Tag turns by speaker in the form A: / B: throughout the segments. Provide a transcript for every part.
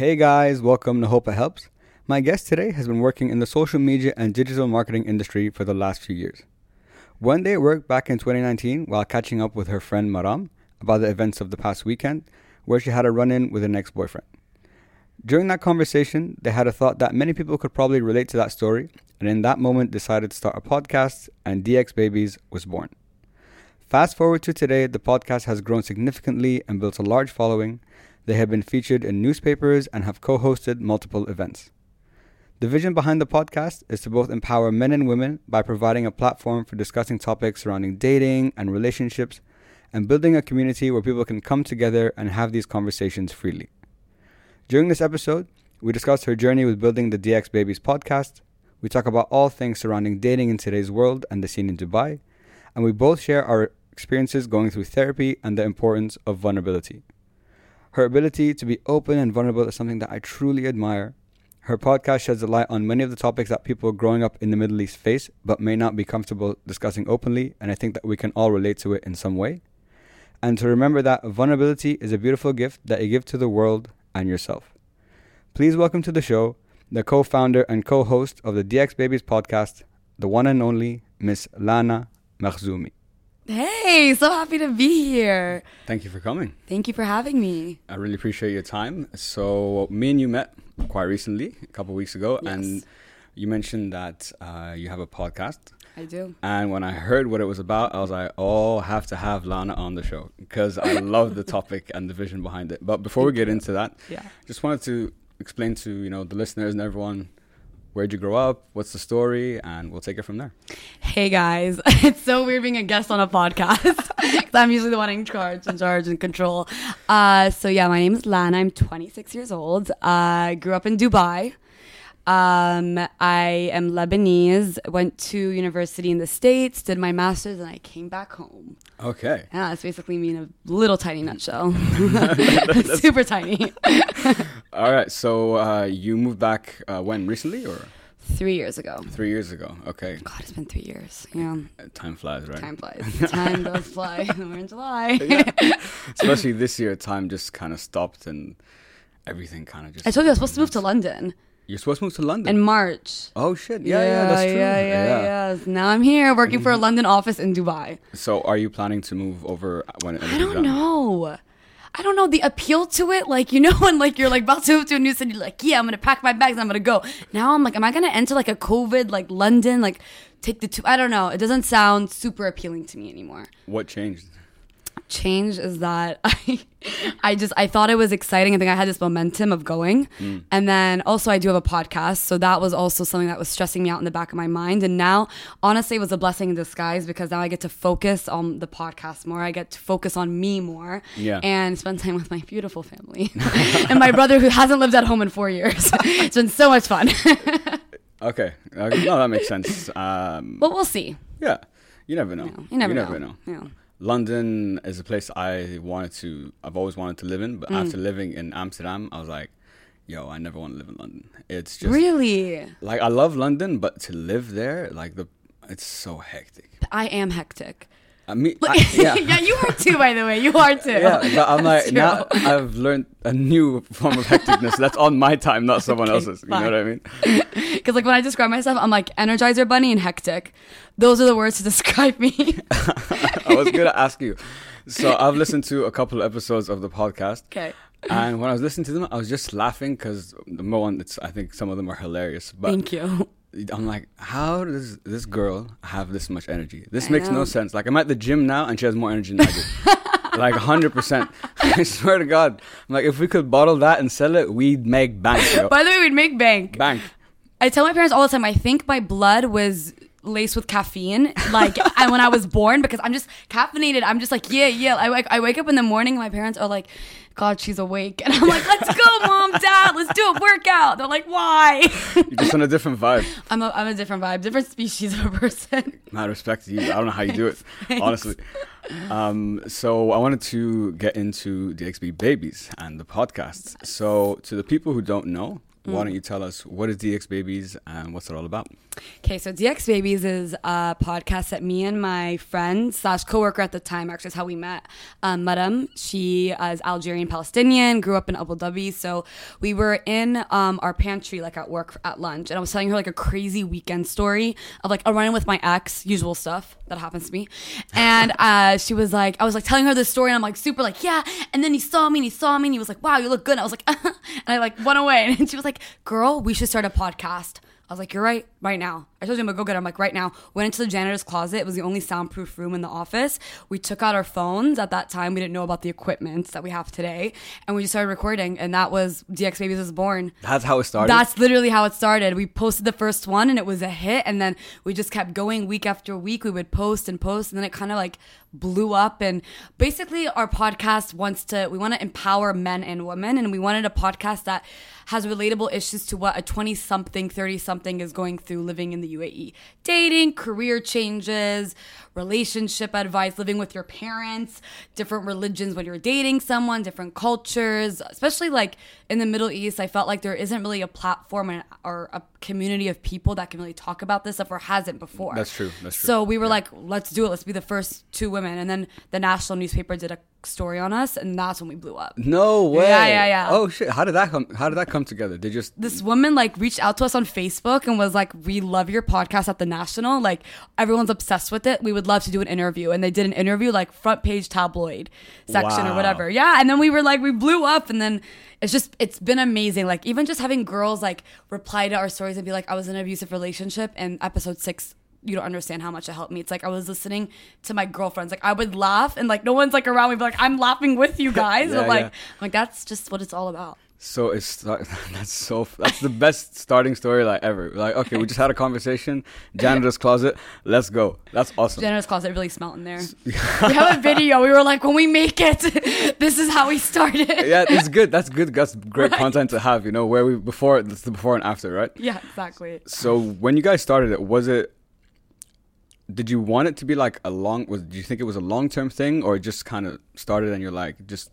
A: Hey guys, welcome to Hope It Helps. My guest today has been working in the social media and digital marketing industry for the last few years. One day at work back in 2019, while catching up with her friend Maram about the events of the past weekend, where she had a run in with an ex boyfriend. During that conversation, they had a thought that many people could probably relate to that story, and in that moment decided to start a podcast, and DXB Babies was born. Fast forward to today, the podcast has grown significantly and built a large following. They have been featured in newspapers and have co hosted multiple events. The vision behind the podcast is to both empower men and women by providing a platform for discussing topics surrounding dating and relationships and building a community where people can come together and have these conversations freely. During this episode, we discuss her journey with building the DXB Babies podcast. We talk about all things surrounding dating in today's world and the scene in Dubai. And we both share our experiences going through therapy and the importance of vulnerability. Her ability to be open and vulnerable is something that I truly admire. Her podcast sheds a light on many of the topics that people growing up in the Middle East face but may not be comfortable discussing openly, and I think that we can all relate to it in some way. And to remember that vulnerability is a beautiful gift that you give to the world and yourself. Please welcome to the show the co founder and co host of the DXB Babies podcast, the one and only Miss Lana Makhzoumi.
B: Hey, so happy to be here.
A: Thank you for coming.
B: Thank you for having me.
A: I really appreciate your time. So, me and you met quite recently, a couple weeks ago,
B: Yes.
A: and you mentioned that uh, you have a podcast.
B: I do.
A: And when I heard what it was about, I was like, oh, I have to have Lana on the show because I love the topic and the vision behind it. But before we get into that,
B: Yeah.
A: just wanted to explain to you know the listeners and everyone where'd you grow up, what's the story, and we'll take it from there.
B: Hey guys, it's so weird being a guest on a podcast. I'm usually the one in charge, in charge, and control. Uh, so yeah, my name is Lana. I'm 26 years old. I grew up in Dubai. Um, I am Lebanese. Went to university in the states, did my master's, and I came back home.
A: Okay.
B: Yeah, that's basically me in a little tiny nutshell. Super tiny.
A: All right. So uh, you moved back uh, when recently or
B: Three years ago.
A: three years ago? Okay.
B: God, it's been three years. Yeah.
A: Uh, Time flies, right?
B: Time flies. Time does fly. We're in July.
A: Especially this year, time just kind of stopped and everything kind of just.
B: I told you I was supposed to move to London
A: You're supposed to move to London.
B: in March.
A: oh shit! Yeah, yeah, that's true.
B: Yeah, yeah, yeah. Now I'm here working for a London office in Dubai.
A: So, are you planning to move over when
B: I don't know. I don't know the appeal to it. Like you know when like you're like about to move to a new city, like yeah, I'm gonna pack my bags, I'm gonna go. Now I'm like, am I gonna enter like a COVID like London like take the two? I don't know. It doesn't sound super appealing to me anymore.
A: What changed?
B: Change is that I I just I thought it was exciting. I think I had this momentum of going. And then also I do have a podcast, so that was also something that was stressing me out in the back of my mind. And now honestly it was a blessing in disguise because now I get to focus on the podcast more. I get to focus on me more
A: Yeah.
B: and spend time with my beautiful family. and my brother who hasn't lived at home in 4 years. it's been so much fun.
A: Okay, uh, no, that makes sense. Um,
B: but we'll see.
A: yeah, you never know.
B: You never, know. Yeah.
A: London is a place I wanted to. I've always wanted to live in, but
B: Mm.
A: after living in Amsterdam, I was like, "Yo, I never want to live in London." It's just
B: Really?
A: like I love London, but to live there, like the, it's so hectic.
B: I am hectic.
A: I mean, I, yeah.
B: yeah, you are too, by the way. You are too.
A: Yeah, but I'm like now. I've learned a new form of hecticness. That's on my time, not someone
B: Okay,
A: else's. You know what I mean?
B: Because like when I describe myself, I'm like Energizer Bunny and hectic. Those are the words to describe me.
A: I was gonna ask you. So I've listened to a couple of episodes of the podcast.
B: okay.
A: And when I was listening to them, I was just laughing because number one, it's I think some of them are hilarious. But
B: Thank you.
A: I'm like, how does this girl have this much energy? This
B: I
A: makes
B: know.
A: no sense. Like I'm at the gym now, and she has more energy than I do. like 100. percent I swear to God. I'm like, if we could bottle that and sell it, we'd make bank. Yo.
B: By the way, we'd make bank.
A: bank.
B: I tell my parents all the time. I think my blood was laced with caffeine, like and when I was born, because I'm just caffeinated. I'm just like, yeah, yeah. I wake, I wake up in the morning, my parents are like, God, she's awake, and I'm like, let's go, mom, dad, let's do a workout. They're like, why?
A: You're just on a different vibe.
B: I'm a, I'm a different vibe, different species of a person.
A: Mad respect to you. I don't know how you do it,
B: Thanks.
A: honestly. Um, so I wanted to get into DXB Babies and the podcasts. So to the people who don't know, why don't you tell us what is DXB Babies and what's it all about?
B: Okay, so DXB Babies is a podcast that me and my friend slash coworker at the time, actually, is how we met. Um, Maram, she is Algerian Palestinian, grew up in Abu Dhabi. So we were in um, our pantry, like at work at lunch, and I was telling her like a crazy weekend story of like a run in with my ex, usual stuff that happens to me. And uh, she was like, I was like telling her this story, and I'm like super like, yeah. And then he saw me, and he saw me, and he was like, wow, you look good. And I was like, and I like went away, and she was like, girl, we should start a podcast. I was like, you're right, right now. I told you I'm gonna go get her. I'm like, right now. Went into the janitor's closet. It was the only soundproof room in the office. We took out our phones. At that time, we didn't know about the equipment that we have today. And we just started recording. And that was DXB Babies was born.
A: That's how it started.
B: That's literally how it started. We posted the first one and it was a hit. And then we just kept going week after week. We would post and post. And then it kind of like blew up. And basically, our podcast wants to, we want to empower men and women. And we wanted a podcast that has relatable issues to what a 20 something, 30 something is going through living in the UAE. Dating, career changes, relationship advice, living with your parents, different religions when you're dating someone, different cultures, especially like in the Middle East. I felt like there isn't really a platform or a community of people that can really talk about this stuff or hasn't before.
A: That's true. That's true.
B: So we were yeah. like, let's do it. Let's be the first two women. And then the national newspaper did a story on us, and that's when we blew up.
A: No way.
B: Yeah, yeah, yeah.
A: Oh shit! How did that come? How did that come together? They just
B: this woman like reached out to us on Facebook and was like, "We love your podcast at the National. Like everyone's obsessed with it. We would love to do an interview." And they did an interview, like front page tabloid section wow. or whatever. Yeah, and then we were like, we blew up, and then it's just it's been amazing. Like even just having girls like reply to our stories and be like, "I was in an abusive relationship," and episode six you don't understand how much it helped me. It's like I was listening to my girlfriends. Like I would laugh and like no one's like around me, but like I'm laughing with you guys. yeah, but like yeah. like that's just what it's all about.
A: So it's that's so that's the best starting story like ever. Like okay, we just had a conversation. Janitor's closet, let's go. That's awesome.
B: Janitor's closet really smelled in there. we have a video. We were like, when we make it, this is how we started.
A: yeah, it's good. That's good. That's great right. content to have. You know, where we before that's the before and after, right?
B: Yeah, exactly.
A: So when you guys started it, was it did you want it to be like a long was do you think it was a long term thing or just kind of started and you're like just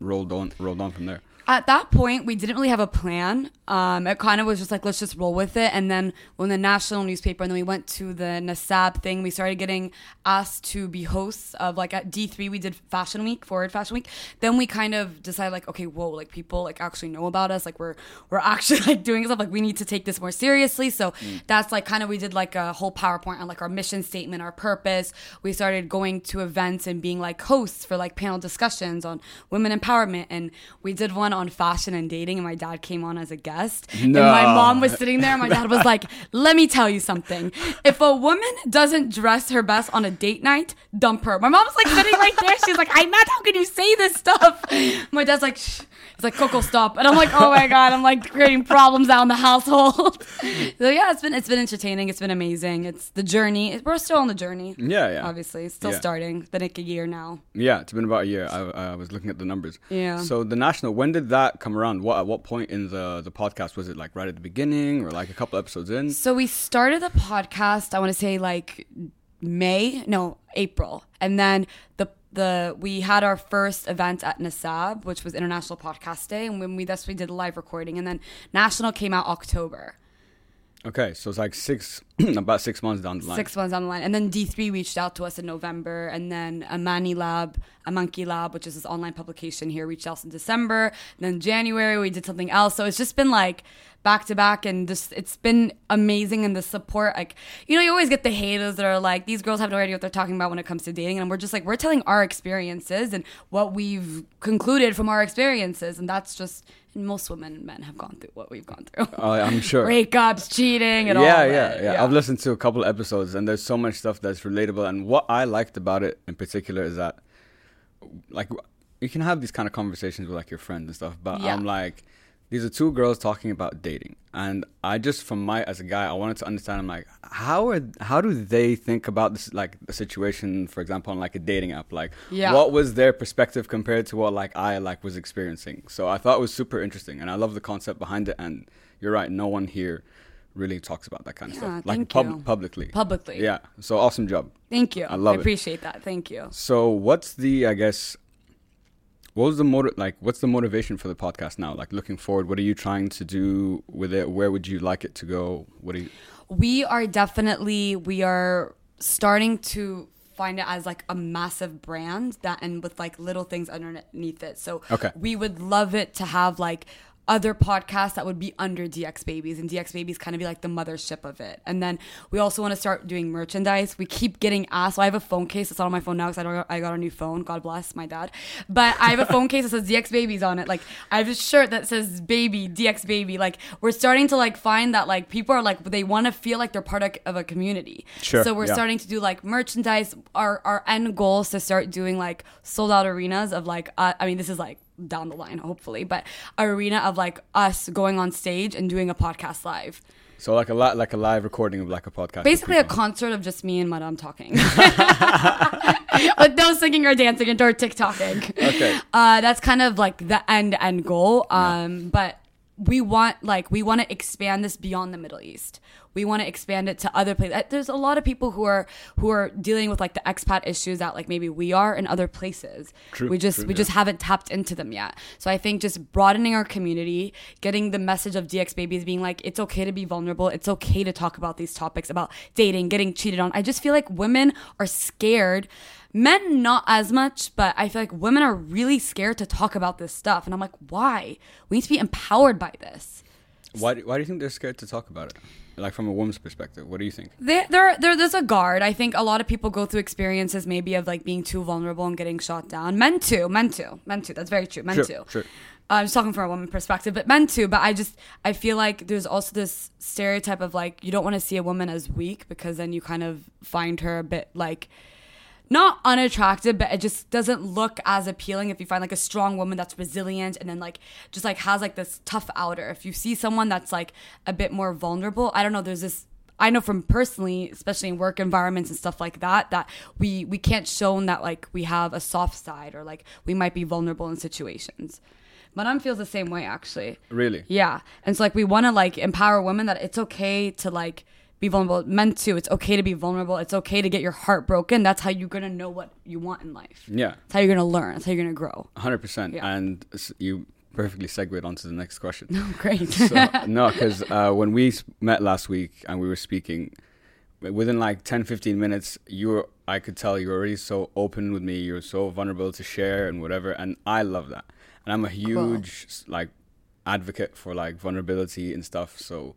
A: rolled on rolled on from there
B: at that point, we didn't really have a plan. Um, it kind of was just like, let's just roll with it. And then when the national newspaper, and then we went to the NASAB thing, we started getting asked to be hosts of like at D3, we did Fashion Week, Forward Fashion Week. Then we kind of decided like, okay, whoa, like people like actually know about us. Like we're, we're actually like doing stuff. Like we need to take this more seriously. So mm. that's like kind of, we did like a whole PowerPoint on like our mission statement, our purpose. We started going to events and being like hosts for like panel discussions on women empowerment. And we did one on fashion and dating, and my dad came on as a guest. No. And my mom was sitting there, and my dad was like, Let me tell you something. If a woman doesn't dress her best on a date night, dump her. My mom's like sitting right there. She's like, I'm mad. How can you say this stuff? My dad's like, Shh. It's like Coco, stop. And I'm like, oh my god, I'm like creating problems out in the household. so yeah, it's been it's been entertaining. It's been amazing. It's the journey. We're still on the journey.
A: Yeah, yeah.
B: Obviously, still yeah. starting. Been like a year now.
A: Yeah, it's been about a year. I, I was looking at the numbers.
B: Yeah.
A: So the national, when did that come around? What at what point in the the podcast was it? Like right at the beginning, or like a couple episodes in?
B: So we started the podcast. I want to say like May, no, April. And then the the we had our first event at NASAB, which was International Podcast Day, and when we that's we did a live recording, and then National came out October.
A: Okay, so it's like six, about six months down the line.
B: Six months down the line, and then D three reached out to us in November, and then Amani Lab, a Monkey Lab, which is this online publication here, reached out in December. And then January we did something else, so it's just been like back to back and just it's been amazing and the support like you know you always get the haters that are like these girls have no idea what they're talking about when it comes to dating and we're just like we're telling our experiences and what we've concluded from our experiences and that's just most women and men have gone through what we've gone through.
A: Oh, I'm sure.
B: Breakups, cheating, and
A: yeah,
B: all.
A: Yeah, yeah, yeah. I've listened to a couple episodes, and there's so much stuff that's relatable. And what I liked about it in particular is that, like, you can have these kind of conversations with like your friends and stuff, but yeah. I'm like, these are two girls talking about dating and i just from my as a guy i wanted to understand i'm like how are how do they think about this like the situation for example on like a dating app? Like yeah. what was their perspective compared to what like i like was experiencing? So i thought it was super interesting and i love the concept behind it and you're right no one here really talks about that kind of yeah, stuff. Like pub- publicly.
B: Publicly.
A: Yeah so awesome job.
B: Thank you. I love I appreciate it. that. Thank you.
A: So what's the i guess what was the motive? Like, what's the motivation for the podcast now? Like, looking forward, what are you trying to do with it? Where would you like it to go? What do you?
B: we are definitely we are starting to find it as like a massive brand that and with like little things underneath it so
A: Okay.
B: we would love it to have like other podcasts that would be under DXB Babies and DXB Babies kind of be like the mothership of it. And then we also want to start doing merchandise. We keep getting asked. So I have a phone case. It's not on my phone now because I, don't- I got a new phone. God bless my dad. But I have a phone case that says DXB Babies on it. Like I have a shirt that says baby, DXB Baby. Like we're starting to like find that like people are like, they want to feel like they're part of, of a community.
A: Sure,
B: So we're
A: yeah.
B: starting to do like merchandise. Our, our end goal is to start doing like sold out arenas of like, uh, I mean, this is like, down the line hopefully but arena of like us going on stage and doing a podcast live.
A: So like a lot, like a live recording of like a podcast.
B: basically a concert of just me and Maram talking. With no singing or dancing and or tiktoking.
A: Okay.
B: uh, that's kind of like the end end goal. Um, but we want like we want to expand this beyond the middle east we want to expand it to other places Uh, there's a lot of people who are who are dealing with like the expat issues that like maybe we are in other places.
A: True,
B: we just
A: true,
B: we
A: yeah.
B: just haven't tapped into them yet. So i think just broadening our community getting the message of dxb babies being like it's okay to be vulnerable. It's okay to talk about these topics about dating getting cheated on. I just feel like women are scared men not as much but i feel like women are really scared to talk about this stuff. And i'm like why? We need to be empowered by this.
A: Why, why do you think they're scared to talk about it? Like from a woman's perspective, what do you think?
B: there, there, there, there's a guard. I think a lot of people go through experiences maybe of like being too vulnerable and getting shot down. Men too, men too, men too. That's very true. Men
A: Sure,
B: too.
A: sure.
B: Uh, I'm just talking from a woman perspective, but men too. But I just, I feel like there's also this stereotype of like you don't want to see a woman as weak because then you kind of find her a bit like not unattractive, but it just doesn't look as appealing if you find like a strong woman that's resilient and then like just like has like this tough outer. If you see someone that's like a bit more vulnerable, I don't know, there's this I know from personally, especially in work environments and stuff like that, that we we can't show that like we have a soft side or like we might be vulnerable in situations. Maram feels the same way actually.
A: Really?
B: Yeah. And so like we want to like empower women that it's okay to like be vulnerable. Men too. It's okay to be vulnerable. It's okay to get your heart broken. That's how you're gonna know what you want in life.
A: Yeah,
B: That's how you're gonna learn. That's how you're gonna grow.
A: hundred percent.
B: Yeah.
A: And you perfectly segued onto the next question.
B: oh, Great.
A: so, no, because uh, when we met last week and we were speaking, within like 10, 15 minutes, you were, I could tell you were already so open with me. You were so vulnerable to share and whatever. And I love that. And I'm a huge s like advocate for like vulnerability and stuff. So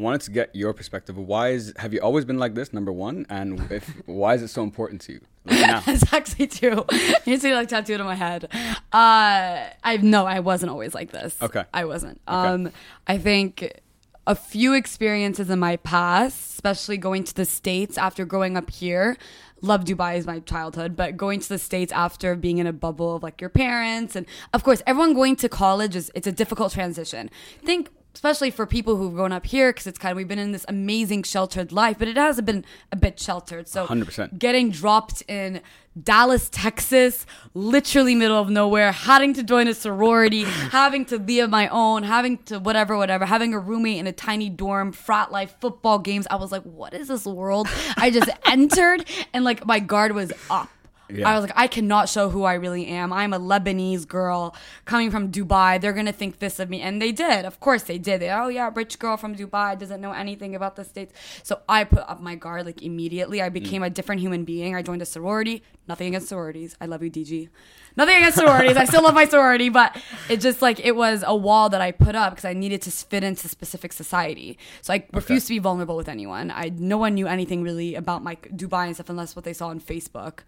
A: wanted to get your perspective. Why is, have you always been like this? Number one. And if, why is it so important to you? Like now.
B: That's actually true. You see like tattooed on my head. Uh, I no, I wasn't always like this.
A: Okay.
B: I wasn't. Um, I think a few experiences in my past, especially going to the states after growing up here. Love Dubai is my childhood, but going to the states after being in a bubble of like your parents and of course everyone going to college is it's a difficult transition. Think especially for people who've grown up here because it's kind of we've been in this amazing sheltered life, but it has been a bit sheltered. So
A: 100%.
B: getting dropped in Dallas, Texas, literally middle of nowhere, having to join a sorority, having to be of my own, having to whatever, whatever, having a roommate in a tiny dorm, frat life, football games. I was like, what is this world? I just entered and like my guard was up.
A: Yeah.
B: I was like, I cannot show who I really am. I'm a Lebanese girl coming from Dubai. They're gonna think this of me, and they did. Of course, they did. They, oh yeah, rich girl from Dubai doesn't know anything about the states. So I put up my guard like immediately. I became mm. a different human being. I joined a sorority. Nothing against sororities. I love you, DG. Nothing against sororities. I still love my sorority, but it just like it was a wall that I put up because I needed to fit into specific society. So I refused to be vulnerable with anyone. I no one knew anything really about my Dubai and stuff unless what they saw on Facebook.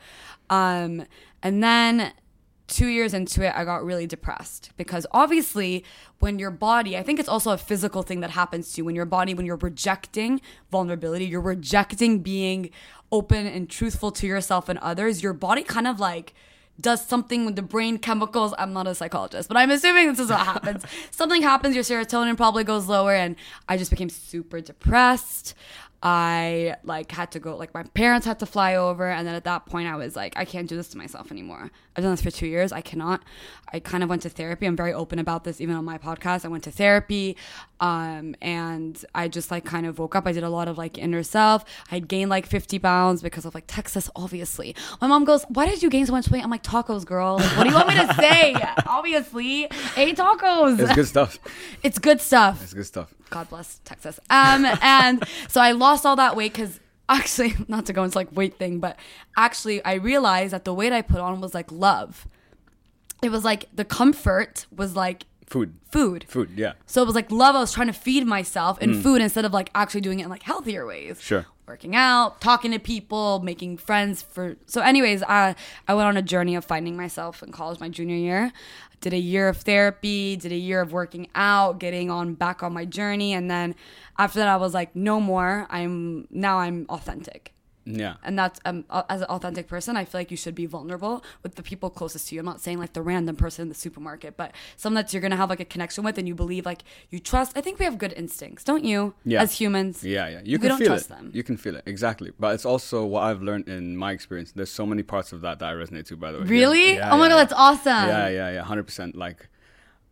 B: Um, and then two years into it, I got really depressed because obviously, when your body, I think it's also a physical thing that happens to you. When your body, when you're rejecting vulnerability, you're rejecting being open and truthful to yourself and others, your body kind of like does something with the brain chemicals. I'm not a psychologist, but I'm assuming this is what happens. something happens, your serotonin probably goes lower, and I just became super depressed. I like had to go like my parents had to fly over and then at that point I was like I can't do this to myself anymore. I've done this for 2 years. I cannot. I kind of went to therapy. I'm very open about this even on my podcast. I went to therapy um and I just like kind of woke up. I did a lot of like inner self. I had gained like 50 pounds because of like Texas obviously. My mom goes, "Why did you gain so much weight?" I'm like, "Tacos, girl." Like, what do you want me to say? obviously, ate tacos.
A: It's good stuff.
B: It's good stuff.
A: It's good stuff.
B: God bless Texas. Um, and so I lost all that weight because actually, not to go into like weight thing, but actually, I realized that the weight I put on was like love. It was like the comfort was like
A: Food.
B: food.
A: Food, yeah.
B: So it was like love. I was trying to feed myself in food instead of like actually doing it in like healthier ways.
A: Sure.
B: Working out, talking to people, making friends for. So, anyways, I I went on a journey of finding myself in college my junior year. Did a year of therapy, did a year of working out, getting on back on my journey, and then after that, I was like, no more. I'm now I'm authentic
A: Yeah.
B: and that's um, as an authentic person i feel like you should be vulnerable with the people closest to you i'm not saying like the random person in the supermarket but someone that you're gonna have like a connection with and you believe like you trust i think we have good instincts don't you
A: Yeah.
B: as humans
A: Yeah, yeah. You
B: We
A: can
B: don't
A: feel
B: trust
A: it.
B: them.
A: You can feel it. Exactly. But it's also what I've learned in my experience. There's so many parts of that that I resonate to, by the way.
B: really
A: Yeah,
B: oh my
A: yeah,
B: god
A: yeah.
B: that's awesome
A: Yeah, yeah, yeah. 100%. Like,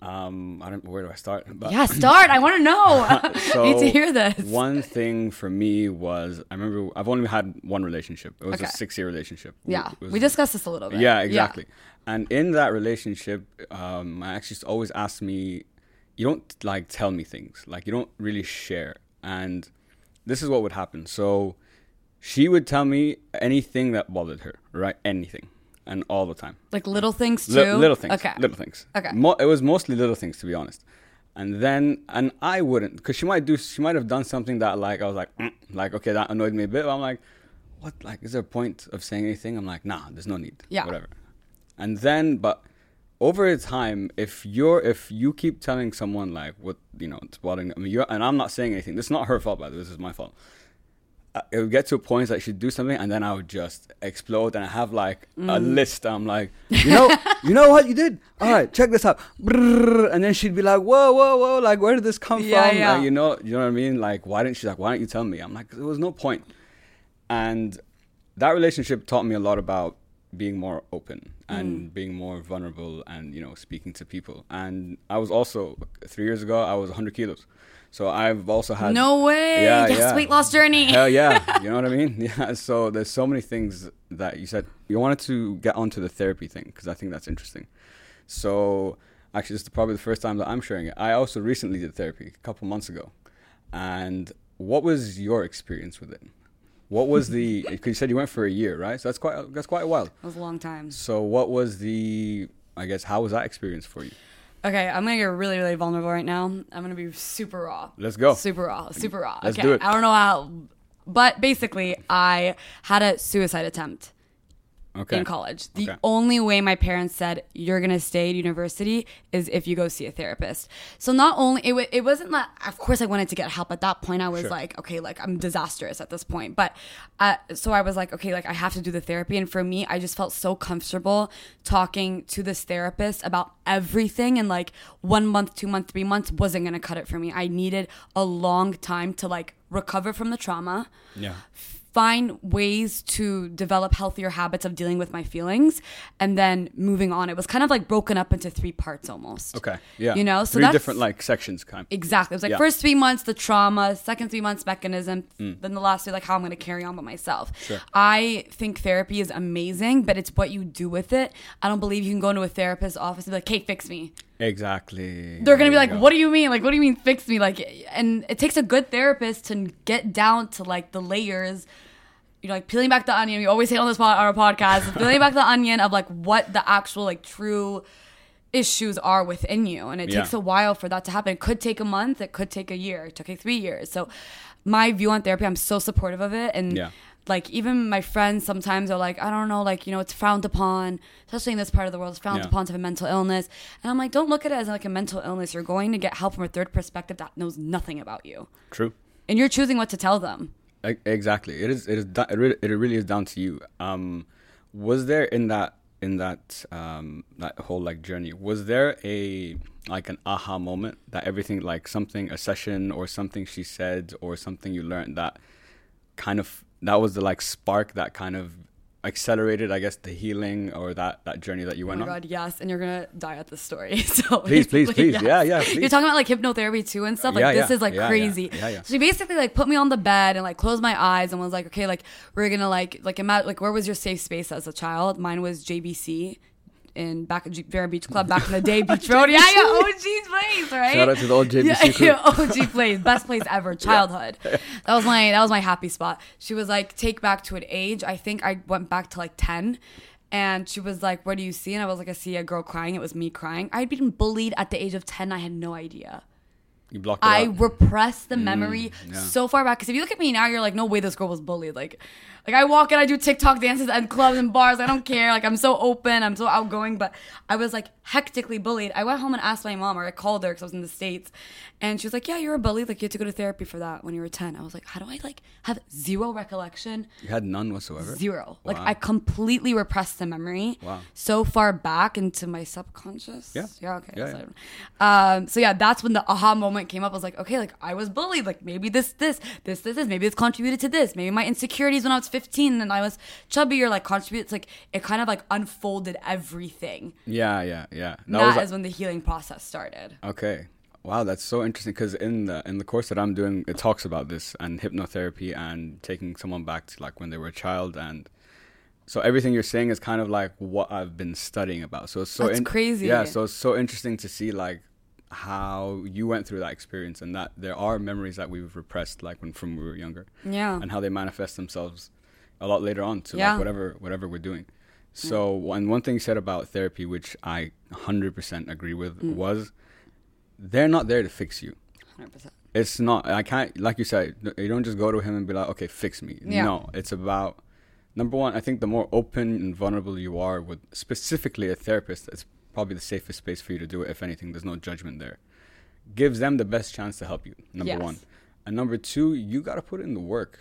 A: um, I don't where do I start? But
B: yeah start i want to know i need to hear this
A: One thing for me was I remember I've only had one relationship. It was
B: Okay.
A: a six year relationship.
B: yeah
A: was-
B: we discussed this a little bit
A: Yeah, exactly. And in that relationship, um, my ex used always asked me, "You don't like tell me things. Like you don't really share." And this is what would happen. So she would tell me anything that bothered her, right? Anything, and all the time.
B: like little things too
A: Li- little things.
B: okay
A: Little things.
B: Okay.
A: Mo- it was mostly little things, to be honest. And then, and I wouldn't, because she might do, she might have done something that, like, I was like, mm, like, okay, that annoyed me a bit. But I'm like, what? Like, is there a point of saying anything? I'm like, nah, there's no need.
B: Yeah.
A: Whatever. And then, but over time, if you're, if you keep telling someone like what, you know, it's bothering, I mean, you're, and I'm not saying anything. This is not her fault, by the way. This is my fault it would get to a point that she'd do something and then I would just explode and I have like a
B: Mm.
A: list. I'm like, you know, you know what you did? All right, check this out. And then she'd be like, whoa, whoa, whoa, like where did this come
B: Yeah,
A: from?
B: yeah.
A: Like, you know, you know what I mean? Like, why didn't she like? Why didn't you tell me? I'm like, there was no point. And that relationship taught me a lot about being more open and
B: Mm.
A: being more vulnerable and you know speaking to people. And I was also three years ago I was 100 kilos, so I've also had
B: no way
A: Yeah,
B: yes
A: yeah.
B: weight loss journey
A: Hell yeah, you know what I mean? Yeah. So there's so many things that you said. You wanted to get onto the therapy thing because I think that's interesting. So actually, this is probably the first time that I'm sharing it. I also recently did therapy a couple months ago, and what was your experience with it? What was the? Eh, because you said you went for a year, right? So that's quite that's quite a while.
B: it was a long time
A: So what was the? I guess how was that experience for you?
B: Okay, I'm gonna get really, really vulnerable right now. I'm gonna be super raw.
A: Let's go.
B: Super raw. Super raw.
A: Let's
B: okay.
A: do it.
B: I don't know how, but basically, I had a suicide attempt
A: Okay.
B: in college. The
A: Okay.
B: only way my parents said you're gonna stay at university is if you go see a therapist. So not only it, wa- it wasn't that. Of course, I wanted to get help. At that point, I was
A: Sure.
B: like, okay, like I'm disastrous at this point. But uh, so I was like, okay, like I have to do the therapy. And for me, I just felt so comfortable talking to this therapist about everything. And like one month, two months, three months wasn't gonna cut it for me. I needed a long time to like recover from the trauma
A: Yeah.
B: Find ways to develop healthier habits of dealing with my feelings and then moving on. It was kind of like broken up into three parts almost.
A: Okay. Yeah.
B: You know, so
A: three
B: that's-
A: different like sections, kind.
B: Exactly. It was like
A: Yeah.
B: first three months the trauma, second three months mechanism, then the last three like how I'm going to carry on by myself.
A: Mm. Sure.
B: I think therapy is amazing, but it's what you do with it. I don't believe you can go into a therapist's office and be like, "Hey, fix me."
A: Exactly.
B: They're gonna be like,
A: go.
B: "What do you mean? Like, what do you mean fix me?" Like, and it takes a good therapist to get down to like the layers. You know, like peeling back the onion. We always say on this pod, on our podcast, peeling back the onion of like what the actual like true issues are within you, and it
A: Yeah.
B: takes a while for that to happen. It could take a month. It could take a year. It took like three years. So, my view on therapy, I'm so supportive of it, and
A: Yeah.
B: Like even my friends sometimes are like, I don't know, like you know, it's frowned upon, especially in this part of the world, it's frowned
A: Yeah.
B: upon to have a mental illness. And I'm like, don't look at it as like a mental illness. You're going to get help from a third perspective that knows nothing about you,
A: True.
B: and you're choosing what to tell them.
A: Exactly. It is. It is. It really, it really is down to you. Um, was there in that in that um that whole like journey? Was there a like an aha moment that everything like something a session or something she said or something you learned that kind of that was the like spark that kind of accelerated, I guess, the healing or that that journey that you
B: Oh
A: went
B: my
A: on?
B: god, yes, and you're gonna die at the story. So
A: Please, please, please. Yeah, yeah,
B: You're talking about like hypnotherapy too and stuff. Like
A: Yeah,
B: this
A: yeah,
B: is like
A: yeah,
B: crazy.
A: yeah, yeah.
B: So she basically like put me on the bed and like closed my eyes and was like, okay, like we're gonna like like imagine like where was your safe space as a child? Mine was JBC. In back at Vera Beach Club back in the day, Beach Road. Yeah, yeah, OG's place, right?
A: Shout out to the old JBC
B: yeah,
A: crew.
B: yeah, OG place, best place ever, childhood. That was my that was my happy spot. She was like, take back to an age. I think I went back to like ten, and she was like, what do you see? And I was like, I see a girl crying. It was me crying. I'd been bullied at the age of ten. I had no idea.
A: You blocked
B: I
A: out.
B: repressed the memory
A: yeah.
B: so far back. Because if you look at me now, you're like, no way, this girl was bullied. Like, like I walk and I do TikTok dances and clubs and bars. I don't care. Like I'm so open, I'm so outgoing. But I was like hectically bullied. I went home and asked my mom, or I called her because I was in the states, and she was like, "Yeah, you're a bully. Like you had to go to therapy for that when you were 10." I was like, "How do I like have zero recollection?"
A: you had none whatsoever.
B: Zero. Like I completely repressed the memory.
A: Wow.
B: So far back into my subconscious.
A: Yeah.
B: Yeah. Okay.
A: Yeah,
B: so, Um, so yeah, that's when the aha moment came up. I was like, okay, like I was bullied. Like maybe this, this, this, this, this. Maybe it's contributed to this. Maybe my insecurities when I was 15 and I was chubby or like contribute. It's like it kind of like unfolded everything.
A: Yeah, yeah, yeah. That
B: That
A: was
B: is when the healing process started.
A: Okay. Wow, that's so interesting because in the in the course that I'm doing, it talks about this and hypnotherapy and taking someone back to like when they were a child, and so everything you're saying is kind of like what I've been studying about. So it's so
B: That's crazy.
A: Yeah, so it's so interesting to see like how you went through that experience and that there are memories that we've repressed like when from we were younger
B: Yeah.
A: and how they manifest themselves a lot later on to
B: Yeah.
A: like whatever whatever we're doing. So one one thing you said about therapy, which I hundred percent agree with,
B: Mm.
A: was they're not there to fix you.
B: 100%.
A: It's not. I can't. Like you said, you don't just go to him and be like, "Okay, fix me."
B: Yeah.
A: No, it's about number one. I think the more open and vulnerable you are with specifically a therapist, it's probably the safest space for you to do it. If anything, there's no judgment there. Gives them the best chance to help you. Number
B: Yes.
A: one, and number two, you got to put in the work.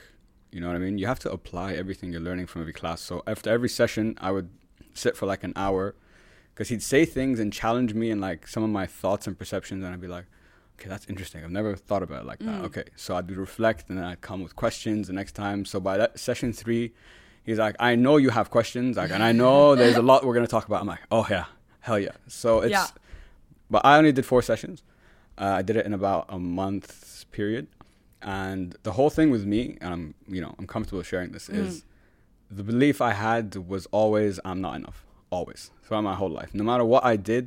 A: You know what I mean? You have to apply everything you're learning from every class. So after every session, I would sit for like an hour because he'd say things and challenge me and like some of my thoughts and perceptions, and I'd be like, okay, that's interesting. I've never thought about it like that. Mm. Okay, so I'd reflect, and then I'd come with questions the next time. So by that session three, he's like, I know you have questions, like, and I know there's a lot we're gonna talk about. I'm like, oh yeah, hell yeah. So it's,
B: Yeah.
A: but I only did four sessions. Uh, I did it in about a month period, and the whole thing with me, and I'm, you know, I'm comfortable sharing this, is the belief I had was always I'm not enough, always throughout my whole life. No matter what I did,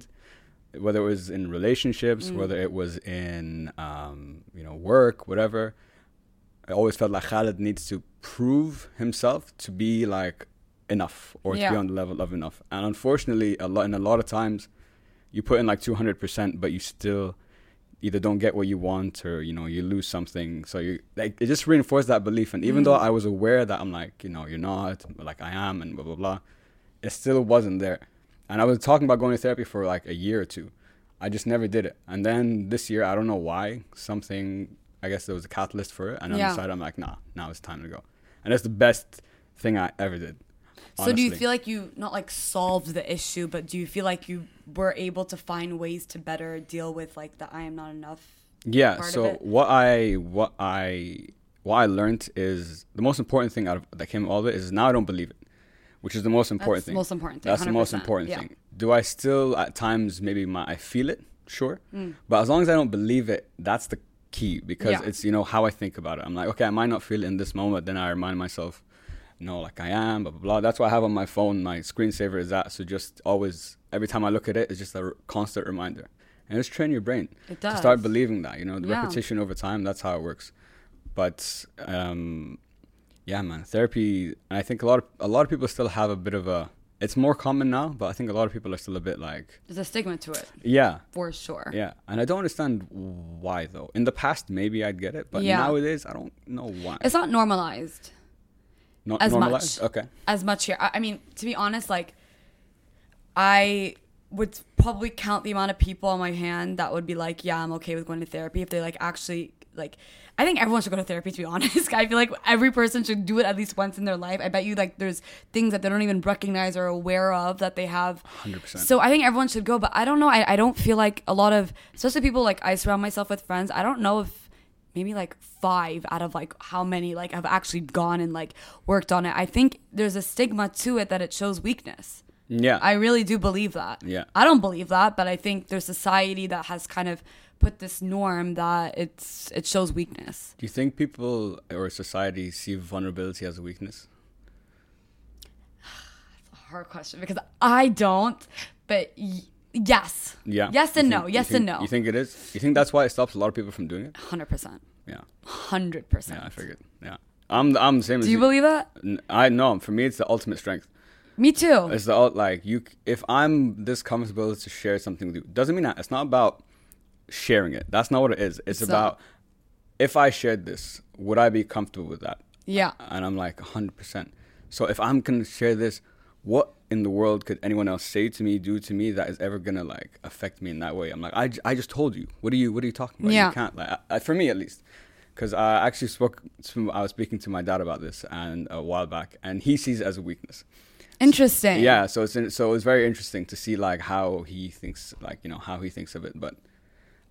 A: whether it was in relationships, whether it was in um, you know work, whatever, I always felt like Khalid needs to prove himself to be like enough or to be on the level of enough. And unfortunately, a lot in a lot of times, you put in like two hundred percent, but you still either don't get what you want or you know you lose something. So you like it just reinforced that belief. And even though mm. I was aware that I'm like you know you're not like I am and blah blah blah, it still wasn't there. And I was talking about going to therapy for like a year or two. I just never did it. And then this year, I don't know why, something I guess there was a catalyst for it, and I
B: Yeah.
A: decided I'm like, nah, now it's time to go. And that's the best thing I ever did.
B: So do you feel like you not like solved the issue, but do you feel like you were able to find ways to better deal with like the I am not enough?
A: Yeah. So what I what I what I learned is the most important thing out of that came out of it is now I don't believe it, which is the most important
B: That's
A: thing.
B: most important thing,
A: That's the most important
B: yeah.
A: thing. Do I still at times maybe my, I feel it, sure,
B: Mm.
A: but as long as I don't believe it, that's the key because
B: Yeah.
A: it's you know how I think about it. I'm like, okay, I might not feel it in this moment, then I remind myself, no, like I am, blah blah blah. That's what I have on my phone my screensaver is that. So just always every time I look at it, it's just a r- constant reminder, and just train your brain
B: It
A: to start believing that. You know, the
B: Yeah.
A: repetition over time. That's how it works. But um, yeah, man, therapy. And I think a lot of a lot of people still have a bit of a. It's more common now, but I think a lot of people are still a bit like,
B: There's a stigma to it
A: yeah,
B: for sure.
A: yeah. And I don't understand why though. In the past, maybe I'd get it, but
B: Yeah.
A: nowadays, I don't know why.
B: It's not normalized
A: Not
B: as
A: normalized?
B: much.
A: Okay.
B: as much here. I, I mean, to be honest, like I would probably count the amount of people on my hand that would be like, yeah, I'm okay with going to therapy if they like actually like. I think everyone should go to therapy. To be honest, I feel like every person should do it at least once in their life. I bet you like there's things that they don't even recognize or aware of that they have.
A: 100%.
B: So I think everyone should go, but I don't know. I, I don't feel like a lot of, especially people like I surround myself with friends. I don't know if maybe like five out of like how many like have actually gone and like worked on it. I think there's a stigma to it that it shows weakness.
A: Yeah.
B: I really do believe that.
A: Yeah.
B: I don't believe that, but I think there's society that has kind of put this norm that it's it shows weakness.
A: Do you think people or society see vulnerability as a weakness?
B: That's a hard question because I don't, but y- yes.
A: Yeah.
B: Yes and
A: think-
B: no. Yes
A: think-
B: and no.
A: You think it is? You think that's why it stops a lot of people from doing it?
B: 100%.
A: Yeah.
B: 100%.
A: Yeah, I figured. Yeah. I'm I'm the same as
B: Do you believe that?
A: I know. For me, it's the ultimate strength.
B: Me too.
A: It's the like you. If I'm this comfortable to share something with you, doesn't mean that it's not about sharing it. That's not what it is. It's
B: It's
A: about if I shared this, would I be comfortable with that?
B: yeah.
A: And I'm like 100. percent So if I'm gonna share this, what in the world could anyone else say to me, do to me that is ever gonna like affect me in that way? I'm like, I, I just told you. What are you What are you talking about?
B: Yeah.
A: You can't. Like, I, for me at least. Because I actually spoke, to, I was speaking to my dad about this and a while back, and he sees it as a weakness.
B: Interesting.
A: Yeah, so it's in, so it's very interesting to see like how he thinks, like you know how he thinks of it. But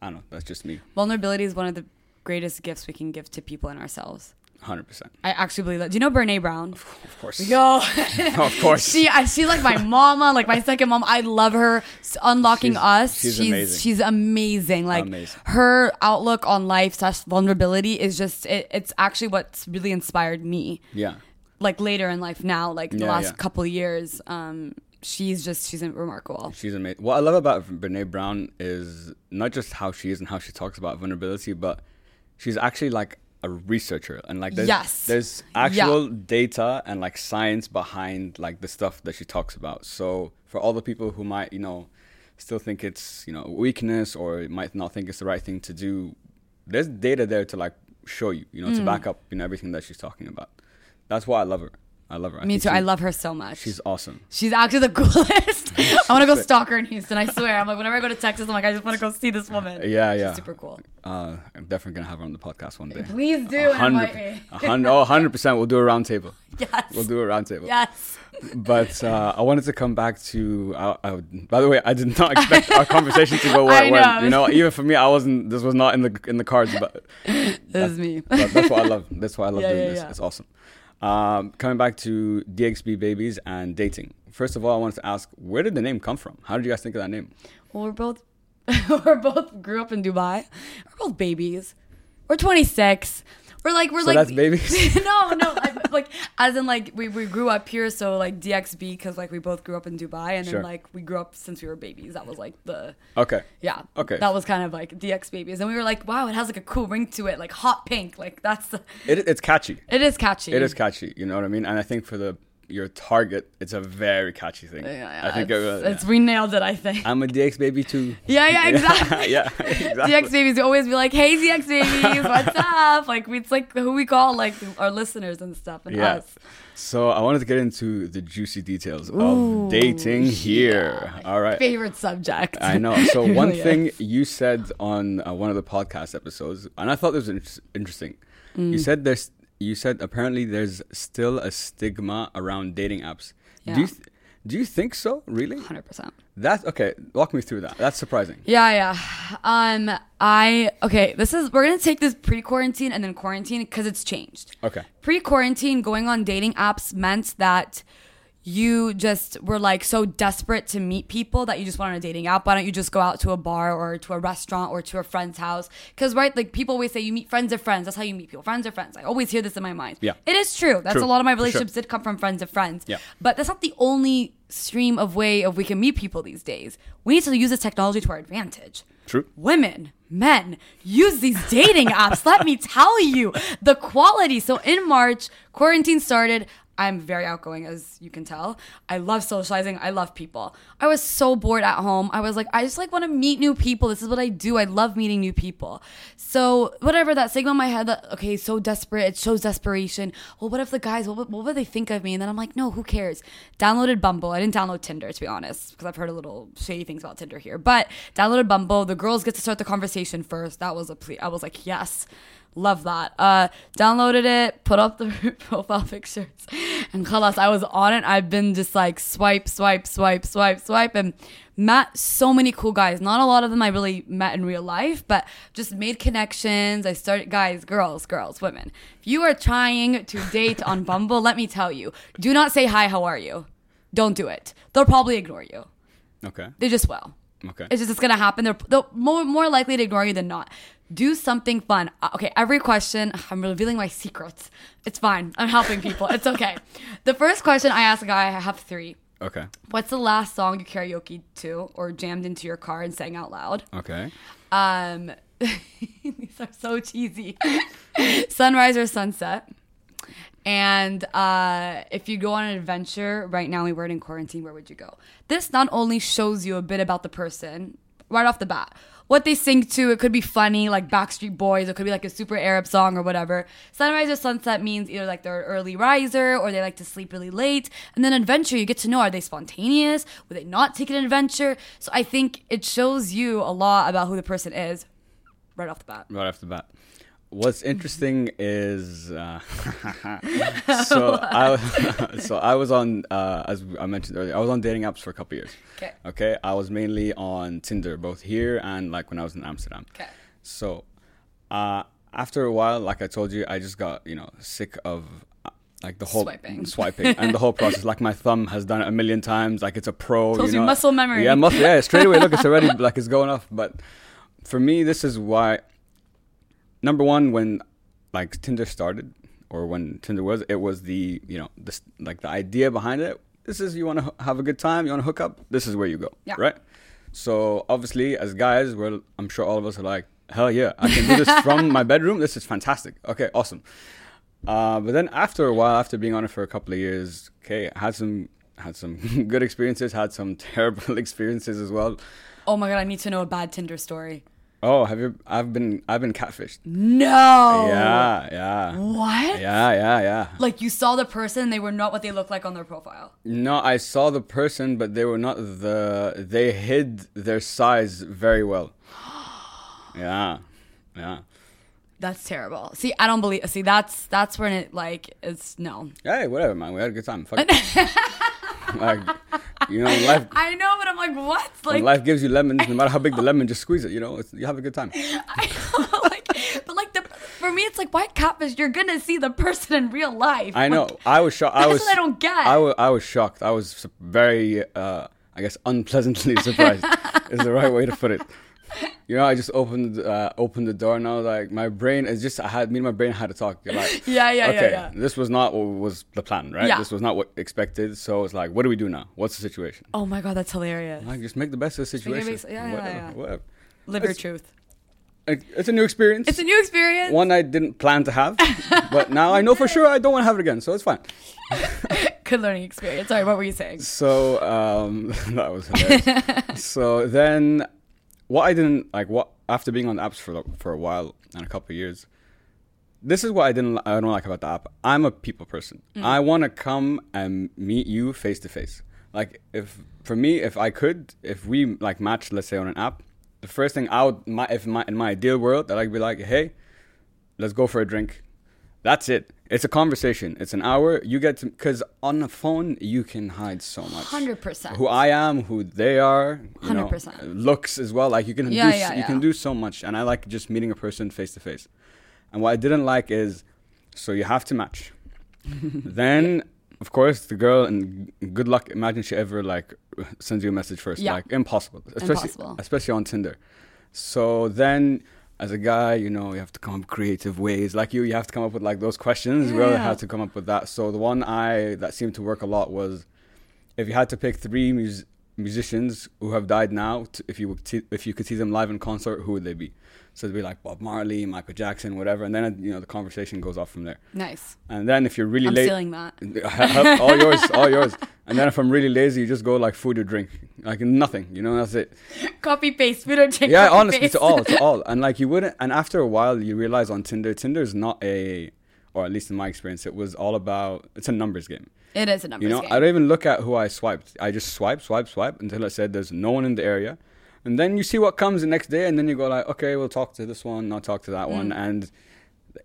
A: I don't know. That's just me,
B: Vulnerability is one of the greatest gifts we can give to people and ourselves.
A: Hundred percent.
B: I actually believe that. Do you know Brene Brown?
A: Of course.
B: Yo,
A: of course.
B: she I, she's like my mama, like my second mom. I love her. Unlocking
A: She's-
B: us.
A: she's
B: she's
A: amazing.
B: she's amazing. Like
A: Amazing.
B: her outlook on life slash vulnerability is just it, it's actually what's really inspired me.
A: yeah.
B: Like later in life now, like the
A: Yeah,
B: last
A: yeah.
B: couple years, um, she's just she's remarkable.
A: She's amazing. What I love about Brene Brown is not just how she is and how she talks about vulnerability, but she's actually like a researcher and like there's,
B: Yes.
A: there's actual data and like science behind like the stuff that she talks about. So for all the people who might you know still think it's you know weakness or might not think it's the right thing to do, there's data there to like show you you know
B: Mm.
A: to back up you know everything that she's talking about. That's why I love her. I love her. I
B: Me too. I love her so much.
A: She's awesome.
B: She's actually the coolest. I want to go stalk her in Houston. I swear. I'm like, whenever I go to Texas, I'm like, I just want to go see this woman.
A: Yeah, yeah.
B: She's super cool.
A: Uh, I'm definitely gonna have her on the podcast one day.
B: Please do
A: A
B: invite
A: hundred,
B: me.
A: a hundred, oh, 100%. We'll do a round table.
B: Yes.
A: We'll do a round table.
B: Yes.
A: But uh, I wanted to come back to. Uh, I, by the way, I did not expect our conversation to go where it went. You know, even for me, I wasn't. This was not in the in the cards. But,
B: This is me.
A: but that's what I love. That's why I love
B: Yeah,
A: doing
B: yeah,
A: this.
B: yeah.
A: It's awesome. Um, coming back to DXB babies and dating. First of all, I wanted to ask, where did the name come from? How did you guys think of that name?
B: Well, we're both we're both grew up in Dubai. We're both babies. We're 26. We're like we're
A: So
B: like
A: that's babies?
B: no, no, I, like as in like we, we grew up here, so like DXB because like we both grew up in Dubai, and
A: Sure.
B: then like we grew up since we were babies. That was like the
A: Okay.
B: yeah.
A: Okay.
B: That was kind of like DXB babies, and we were like, wow, it has like a cool ring to it, like hot pink. Like that's the.
A: It, it's catchy.
B: It is catchy.
A: It is catchy. You know what I mean? And I think for the your target, it's a very catchy thing.
B: Yeah, yeah,
A: I think
B: it's,
A: it,
B: it's- we nailed it. I think.
A: I'm a DXB baby too.
B: yeah, yeah, exactly.
A: yeah, exactly.
B: DXB babies always be like, "Hey, DXB babies, what's up?" Like it's like who we call like our listeners and stuff and
A: Yeah.
B: us.
A: So I wanted to get into the juicy details
B: Ooh,
A: of dating here. All right.
B: Favorite subject.
A: I know. So one
B: Really is.
A: thing you said on uh, one of the podcast episodes, and I thought this was in- interesting.
B: Mm.
A: You said there's. You said apparently there's still a stigma around dating apps.
B: Yeah.
A: Do you th- do you think so? Really?
B: Hundred percent.
A: That's okay. Walk me through that. That's surprising.
B: Yeah, yeah. Um, I okay. This is we're gonna take this pre-quarantine and then quarantine because it's changed.
A: Okay.
B: Pre-quarantine, going on dating apps meant that you just were like so desperate to meet people that you just went on a dating app. Why don't you just go out to a bar or to a restaurant or to a friend's house? Because right, like people always say, you meet friends of friends. That's how you meet people. Friends are friends. I always hear this in my mind.
A: Yeah.
B: it is true. That's
A: True,
B: a lot of my
A: for sure.
B: relationships did come from friends of friends.
A: Yeah.
B: But that's not the only stream of way of we can meet people these days. We need to use this technology to our advantage.
A: True.
B: Women, men, use these dating apps. Let me tell you the quality. So in March, quarantine started. I'm very outgoing, as you can tell. I love socializing. I love people. I was so bored at home. I was like, I just like want to meet new people. This is what I do. I love meeting new people. So whatever that stigma in my head that okay, so desperate. It shows desperation. Well, what if the guys? What, what would they think of me? And then I'm like, no, who cares? Downloaded Bumble. I didn't download Tinder to be honest, because I've heard a little shady things about Tinder here. But downloaded Bumble. The girls get to start the conversation first. That was a plea. I was like, yes. Love that. Uh, downloaded it, put up the profile pictures, And khalas, I was on it. I've been just like swipe, swipe, swipe, swipe, swipe, and met so many cool guys. Not a lot of them I really met in real life, but just made connections. I started, guys, girls, girls, women. If you are trying to date on Bumble, let me tell you, do not say hi, how are you? Don't do it. They'll probably ignore you.
A: Okay.
B: They just will.
A: Okay.
B: It's just it's gonna happen. They're, they're more more likely to ignore you than not. Do something fun. Uh, Okay, every question. I'm revealing my secrets. It's fine. I'm helping people. It's okay. The first question I ask a guy, I have three.
A: Okay.
B: What's the last song you karaoke to or jammed into your car and sang out loud?
A: Okay.
B: Um, these are so cheesy. Sunrise or sunset. And uh, if you go on an adventure, right now we were in quarantine, where would you go? This not only shows you a bit about the person right off the bat, what they sing to, it could be funny, like Backstreet Boys, it could be like a super Arab song or whatever. Sunrise or sunset means either like they're an early riser or they like to sleep really late. And then adventure, you get to know are they spontaneous? Would they not take an adventure? So I think it shows you a lot about who the person is right off the bat.
A: Right off the bat. What's interesting is uh, so I so I was on uh, as I mentioned earlier I was on dating apps for a couple years.
B: Okay.
A: Okay. I was mainly on Tinder, both here and like when I was in Amsterdam.
B: Okay.
A: So uh, after a while, like I told you, I just got you know sick of uh, like the whole
B: Swiping.
A: swiping and the whole process. Like my thumb has done it a million times. Like it's a pro.
B: Tells
A: you
B: you muscle memory.
A: Yeah, muscle. Yeah, straight away. Look, it's already like it's going off. But for me, this is why. Number one, when like Tinder started, or when Tinder was, it was the you know this like the idea behind it. This is you want to have a good time, you want to hook up. This is where you go,
B: Yeah.
A: right? So obviously, as guys, we're I'm sure all of us are like, hell yeah, I can do this from my bedroom. This is fantastic. Okay, awesome. Uh, but then after a while, after being on it for a couple of years, okay, I had some had some good experiences, had some terrible experiences as well.
B: Oh my god, I need to know a bad Tinder story.
A: Oh, have you? I've been I've been catfished.
B: No.
A: Yeah, yeah,
B: What?
A: yeah, yeah, yeah.
B: Like you saw the person, they were not what they look like on their profile.
A: No, I saw the person, but they were not the. They hid their size very well. Yeah, yeah.
B: That's terrible. See, I don't believe. See, that's that's when it like it's no.
A: Hey, whatever, man. We had a good time. Fuck it. Like, you know, life.
B: I know, but I'm like, what? Like,
A: life gives you lemons, no matter how big the lemon, just squeeze it. You know, it's, you have a good time.
B: I know, like, but like the for me, it's like why catfish? You're gonna see the person in real life.
A: I know.
B: Like,
A: I was shocked. I was.
B: what I don't get.
A: I I was shocked. I was very, uh, I guess, unpleasantly surprised. is the right way to put it. You know, I just opened uh, opened the door and I was like, my brain is just. I had me and my brain had to talk. Like,
B: Yeah, yeah, yeah,
A: okay,
B: yeah.
A: this was not what was the plan, right?
B: Yeah.
A: This was not what expected. So it's like, what do we do now? What's the situation?
B: oh my god, that's hilarious.
A: Like, just make the best of the situation.
B: best- yeah, yeah,
A: whatever,
B: yeah.
A: whatever.
B: Live your truth.
A: It's a new experience.
B: It's a new experience.
A: one I didn't plan to have, but now I know for sure I don't want to have it again, so it's fine.
B: Good learning experience. Sorry, what were you saying?
A: So um, that was hilarious. so then, what I didn't like, what after being on the apps for for a while and a couple of years, this is what I didn't I don't like about the app. I'm a people person. Mm. I want to come and meet you face to face. Like if for me, if I could, if we like match, let's say on an app, the first thing I would, my if my in my ideal world, that I'd be like, hey, let's go for a drink. That's it. It's a conversation. It's an hour. You get to because on the phone you can hide so much.
B: 100%.
A: Who I am, who they are. You
B: 100%.
A: Looks as well. Like you can
B: Yeah,
A: do.
B: yeah,
A: you
B: yeah.
A: can do so much, and I like just meeting a person face to face. And what I didn't like is, so you have to match. then, of course, the girl and good luck. Imagine she ever like sends you a message first.
B: Yeah.
A: Like impossible, especially
B: Impossible.
A: especially on Tinder. So then, as a guy, you know, you have to come up with creative ways. Like you, you have to come up with like those questions. We all
B: Yeah.
A: had to come up with that. So the one I that seemed to work a lot was, if you had to pick three mus- musicians who have died now, t- if you would see, if you could see them live in concert, who would they be? So it'd be like Bob Marley, Michael Jackson, whatever, and then you know the conversation goes off from there.
B: Nice.
A: And then if you're really
B: I'm
A: late,
B: stealing that.
A: all yours, all yours. And then if I'm really lazy, you just go like food or drink, like nothing. You know, that's it.
B: Copy paste, food or drink.
A: Yeah, honestly,
B: paste.
A: to all, to all. And like you wouldn't. And after a while, you realize on Tinder, Tinder is not a, or at least in my experience, it was all about. It's a numbers game.
B: It is a numbers game.
A: You know,
B: game.
A: I don't even look at who I swiped. I just swipe, swipe, swipe until it said there's no one in the area. And then you see what comes the next day, and then you go like, okay, we'll talk to this one, not talk to that
B: Mm.
A: one. And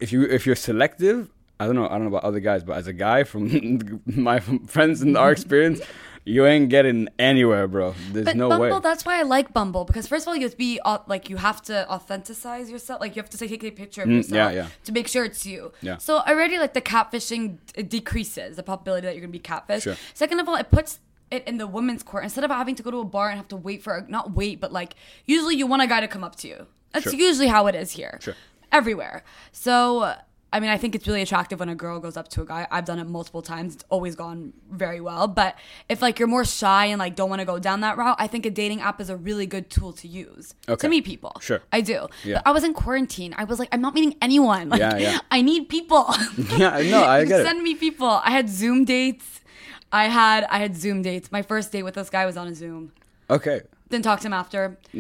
A: if you if you're selective, I don't know. I don't know about other guys, but as a guy from my friends and our experience, you ain't getting anywhere, bro. There's
B: But
A: no
B: Bumble,
A: way.
B: Bumble, that's why I like Bumble because first of all, you have to be like you have to authenticize yourself. Like you have to take a picture of
A: Mm,
B: yourself
A: yeah, yeah.
B: to make sure it's you.
A: Yeah.
B: So already, like the catfishing d- decreases the probability that you're gonna be catfished.
A: Sure.
B: Second of all, it puts it in the women's court instead of having to go to a bar and have to wait for a, not wait, but like usually you want a guy to come up to you. That's
A: Sure.
B: usually how it is here.
A: Sure.
B: Everywhere. So. I mean, I think it's really attractive when a girl goes up to a guy. I've done it multiple times. It's always gone very well. But if like you're more shy and like don't want to go down that route, I think a dating app is a really good tool to use
A: Okay.
B: to meet people.
A: Sure.
B: I do.
A: Yeah.
B: But I was in quarantine. I was like, I'm not meeting anyone. Like,
A: Yeah, yeah.
B: I need people.
A: yeah, no, I get it.
B: Send me people. I had Zoom dates. I had I had Zoom dates. My first date with this guy was on a Zoom.
A: Okay.
B: Didn't talk to him after.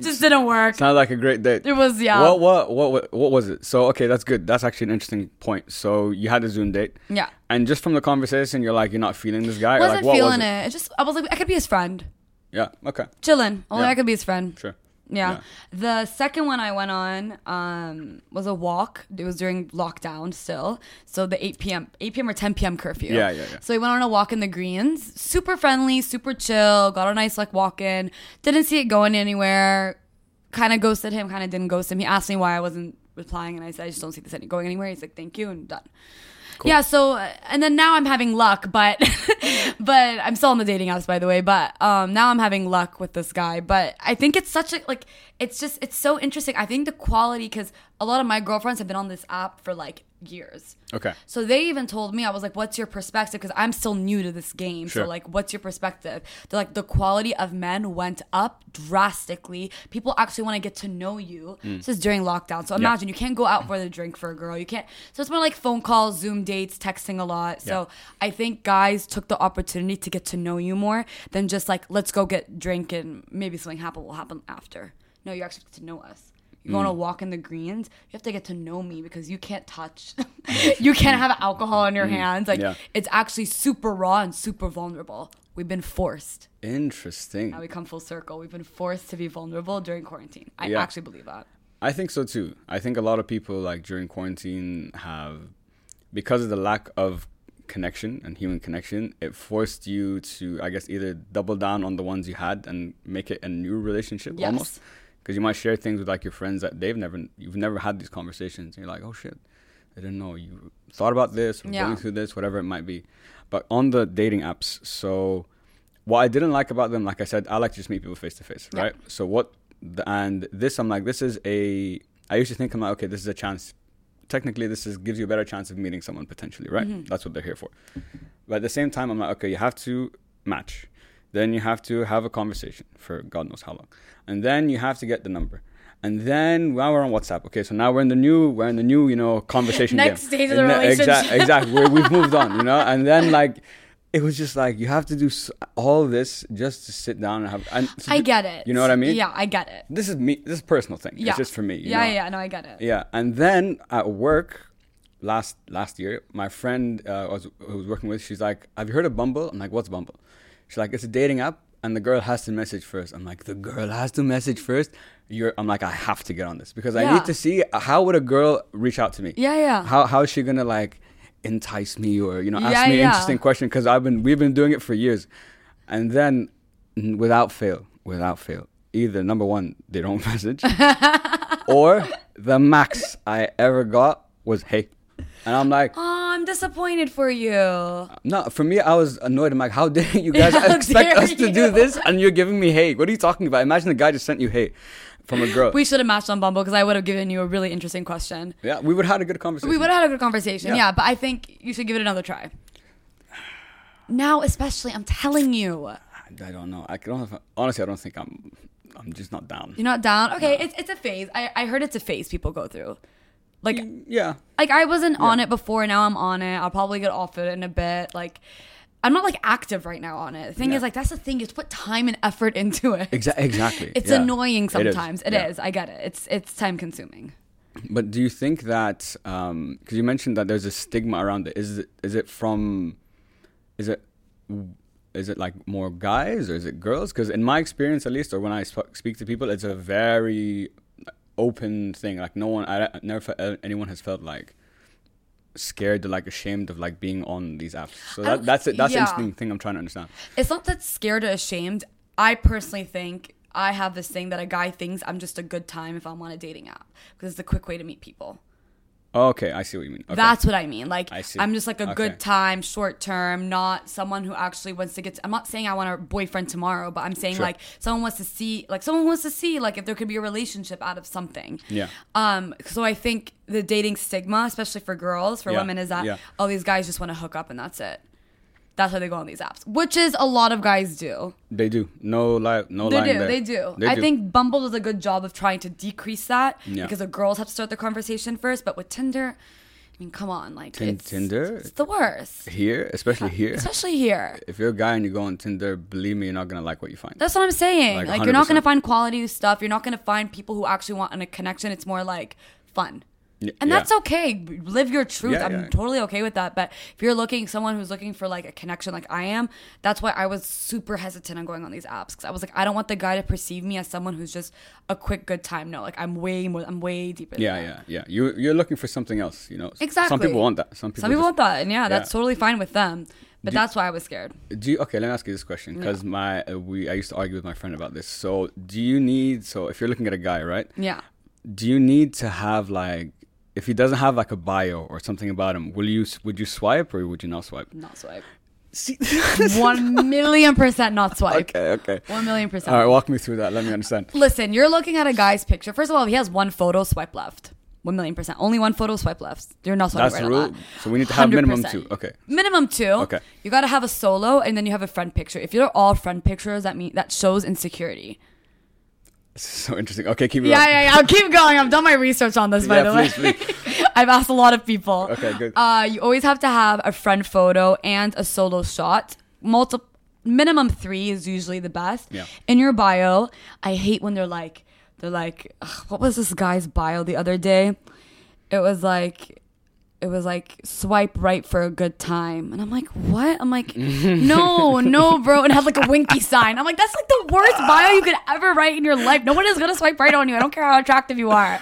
B: Just didn't work.
A: Sounds like a great date.
B: It was yeah.
A: What, what what what what was it? So okay, that's good. That's actually an interesting point. So you had a Zoom date,
B: Yeah.
A: and just from the conversation, you're like you're not feeling this guy.
B: Wasn't
A: like, what
B: feeling
A: was
B: it. it. Just I was like I could be his friend.
A: Yeah. Okay.
B: Chilling. Only
A: Yeah.
B: I could be his friend.
A: Sure.
B: Yeah. The second one I went on um, was a walk. It was during lockdown still. So the 8 p.m. 8 p.m. or 10 p.m. curfew.
A: Yeah, yeah, yeah.
B: So we went on a walk in the greens. Super friendly, super chill. Got a nice like walk in. Didn't see it going anywhere. Kind of ghosted him. Kind of didn't ghost him. He asked me why I wasn't replying, and I said I just don't see this any- going anywhere. He's like, thank you, and done. Yeah, so and then now I'm having luck, but but I'm still on the dating apps by the way, but um now I'm having luck with this guy, but I think it's such a like it's just it's so interesting. I think the quality cuz a lot of my girlfriends have been on this app for like years.
A: Okay.
B: So they even told me, I was like, what's your perspective? Because I'm still new to this game.
A: Sure.
B: So, like, what's your perspective? They're like, the quality of men went up drastically. People actually want to get to know you. Mm. This is during lockdown. So, imagine you can't go out for the drink for a girl. You can't. So, it's more like phone calls, Zoom dates, texting a lot. So, I think guys took the opportunity to get to know you more than just like, let's go get drink and maybe something happen will happen after. No, you actually get to know us. You
A: Mm.
B: want to walk in the greens, you have to get to know me because you can't touch. you can't have alcohol in your hands. Like
A: Mm. Yeah.
B: it's actually super raw and super vulnerable. We've been forced.
A: Interesting.
B: Now we come full circle. We've been forced to be vulnerable during quarantine. I
A: Yeah.
B: actually believe that.
A: I think so too. I think a lot of people like during quarantine have because of the lack of connection and human connection, it forced you to I guess either double down on the ones you had and make it a new relationship
B: Yes.
A: almost. Because you might share things with like your friends that they've never you've never had these conversations and you're like, "Oh shit. I didn't know you thought about this or
B: Yeah.
A: going through this, whatever it might be." But on the dating apps, so what I didn't like about them, like I said, I like to just meet people face to face,
B: Yeah.
A: right? So what, the, and this, I'm like, this is a. I used to think I'm like, okay, this is a chance. Technically, this is gives you a better chance of meeting someone potentially, right?
B: Mm-hmm.
A: That's what they're here for. But at the same time, I'm like, okay, you have to match, then you have to have a conversation for God knows how long, and then you have to get the number. And then now we're on WhatsApp. Okay, so now we're in the new, we're in the new, you know, conversation.
B: Next
A: game.
B: stage of the
A: the-
B: relationship.
A: Exactly, exactly. We're, we've moved on, you know. And then like, it was just like you have to do all this just to sit down and have. And so
B: I get it.
A: You know what I mean?
B: Yeah, I get it.
A: This is me. This is a personal thing.
B: Yeah.
A: It's just for me. you
B: yeah,
A: know?
B: yeah, no, I get it.
A: Yeah, and then at work last last year, my friend uh, was who was working with, she's like, "Have you heard of Bumble?" I'm like, "What's Bumble?" She's like, "It's a dating app, and the girl has to message first. I'm like, "The girl has to message first. You're." I'm like, "I have to get on this because I
B: Yeah.
A: need to see how would a girl reach out to me.
B: Yeah, yeah.
A: How how is she gonna like entice me or you know ask
B: Yeah,
A: me an
B: yeah.
A: interesting question because I've been we've been doing it for years, and then n- without fail, without fail, either number one they don't message, or the max I ever got was hey, and I'm like.
B: Oh, I'm disappointed for you.
A: No, for me, I was annoyed. I'm like, how dare you guys expect us to do this and you're giving me hate? What are you talking about? Imagine the guy just sent you hate from a girl.
B: We should have matched on Bumble because I would have given you a really interesting question.
A: yeah, we would have had a good conversation.
B: We would have had a good conversation,
A: Yeah.
B: yeah. But I think you should give it another try. Now, especially, I'm telling you,
A: I don't know. I don't. Have, honestly, I don't think I'm. I'm just not down.
B: you're not down. Okay, it's it's a phase. I I heard it's a phase people go through. Like mm,
A: Yeah.
B: like I wasn't on it before. Now I'm on it. I'll probably get off it in a bit. Like. I'm not like active right now on it. The thing
A: Yeah.
B: is, like, that's the thing. You to put time and effort into it.
A: Exa- exactly.
B: It's
A: yeah.
B: annoying sometimes. It is. I get it. It's it's time consuming.
A: But do you think that um, because you mentioned that there's a stigma around it? Is it is it from? Is it is it like more guys or is it girls? Because in my experience, at least, or when I sp- speak to people, it's a very open thing. Like no one, I, I never felt anyone has felt like scared or like ashamed of like being on these apps. So that, that's it. That's the
B: yeah.
A: interesting thing I'm trying to understand.
B: It's not that scared or ashamed. I personally think I have this thing that a guy thinks I'm just a good time if I'm on a dating app because it's a quick way to meet people.
A: Oh, okay, I see what you mean. Okay.
B: That's what I mean. Like
A: I see.
B: I'm just like a
A: Okay.
B: good time, short term, not someone who actually wants to get. To, I'm not saying I want a boyfriend tomorrow, but I'm saying
A: Sure.
B: like someone wants to see, like someone wants to see, like if there could be a relationship out of something.
A: Yeah.
B: Um. So I think the dating stigma, especially for girls, for
A: Yeah.
B: women, is that
A: Yeah.
B: oh these guys just want to hook up and that's it. That's why they go on these apps, which is a lot of guys do.
A: They do. No lie. No
B: They
A: lying
B: do.
A: there.
B: They do.
A: They
B: I
A: do.
B: think Bumble does a good job of trying to decrease that
A: Yeah.
B: because the girls have to start the conversation first. But with Tinder, I mean, come on, like
A: Tin-
B: it's,
A: Tinder?
B: it's the worst,
A: here, especially here.
B: especially here.
A: If you're a guy and you go on Tinder, believe me, you're not gonna like what you find.
B: That's what I'm saying.
A: Like,
B: Like, you're not gonna find quality stuff. You're not gonna find people who actually want a connection. It's more like fun. And
A: yeah.
B: that's okay. Live your truth.
A: Yeah,
B: I'm
A: yeah.
B: totally okay with that. But if you're looking someone who's looking for like a connection like I am, that's why I was super hesitant on going on these apps because I was like, I don't want the guy to perceive me as someone who's just a quick good time. No, like I'm way more. I'm way deeper. than
A: Yeah,
B: that.
A: yeah, yeah. You you're looking for something else, you know. exactly. Some people want that. Some people.
B: Some people
A: just-
B: want that, and yeah, that's totally fine with them. But
A: Do-
B: that's why I was scared.
A: Do you, okay? Let me ask you this question because my uh, we I used to argue with my friend about this. So do you need so if you're looking at a guy, right?
B: Yeah.
A: Do you need to have like if he doesn't have like a bio or something about him, will you would you swipe or would you not swipe?
B: Not swipe.
A: See,
B: One million percent not swipe.
A: okay, okay.
B: One million percent.
A: All right, walk me through that. Let me understand.
B: Listen, you're looking at a guy's picture. First of all, he has one photo, swipe left. One million percent. Only one photo, swipe left. You're not swiping
A: That's
B: right
A: rule.
B: that.
A: So we need to have minimum
B: 100%.
A: two. Okay.
B: Minimum two.
A: Okay.
B: You gotta have a solo, and then you have a friend picture. If you're all friend pictures, that mean that shows insecurity.
A: This is so interesting. Okay, keep it
B: Yeah, yeah, yeah. I'll keep going. I've done my research on this, by
A: Yeah,
B: the
A: please,
B: way. I've asked a lot of people.
A: Okay, good.
B: Uh, you always have to have a friend photo and a solo shot. Multi- minimum three is usually the best.
A: Yeah.
B: In your bio, I hate when they're like, they're like, what was this guy's bio the other day? It was like, it was like swipe right for a good time, and I'm like, what? I'm like, no, no, bro, and it had like a winky sign. I'm like, that's like the worst bio you could ever write in your life. No one is gonna swipe right on you. I don't care how attractive you are.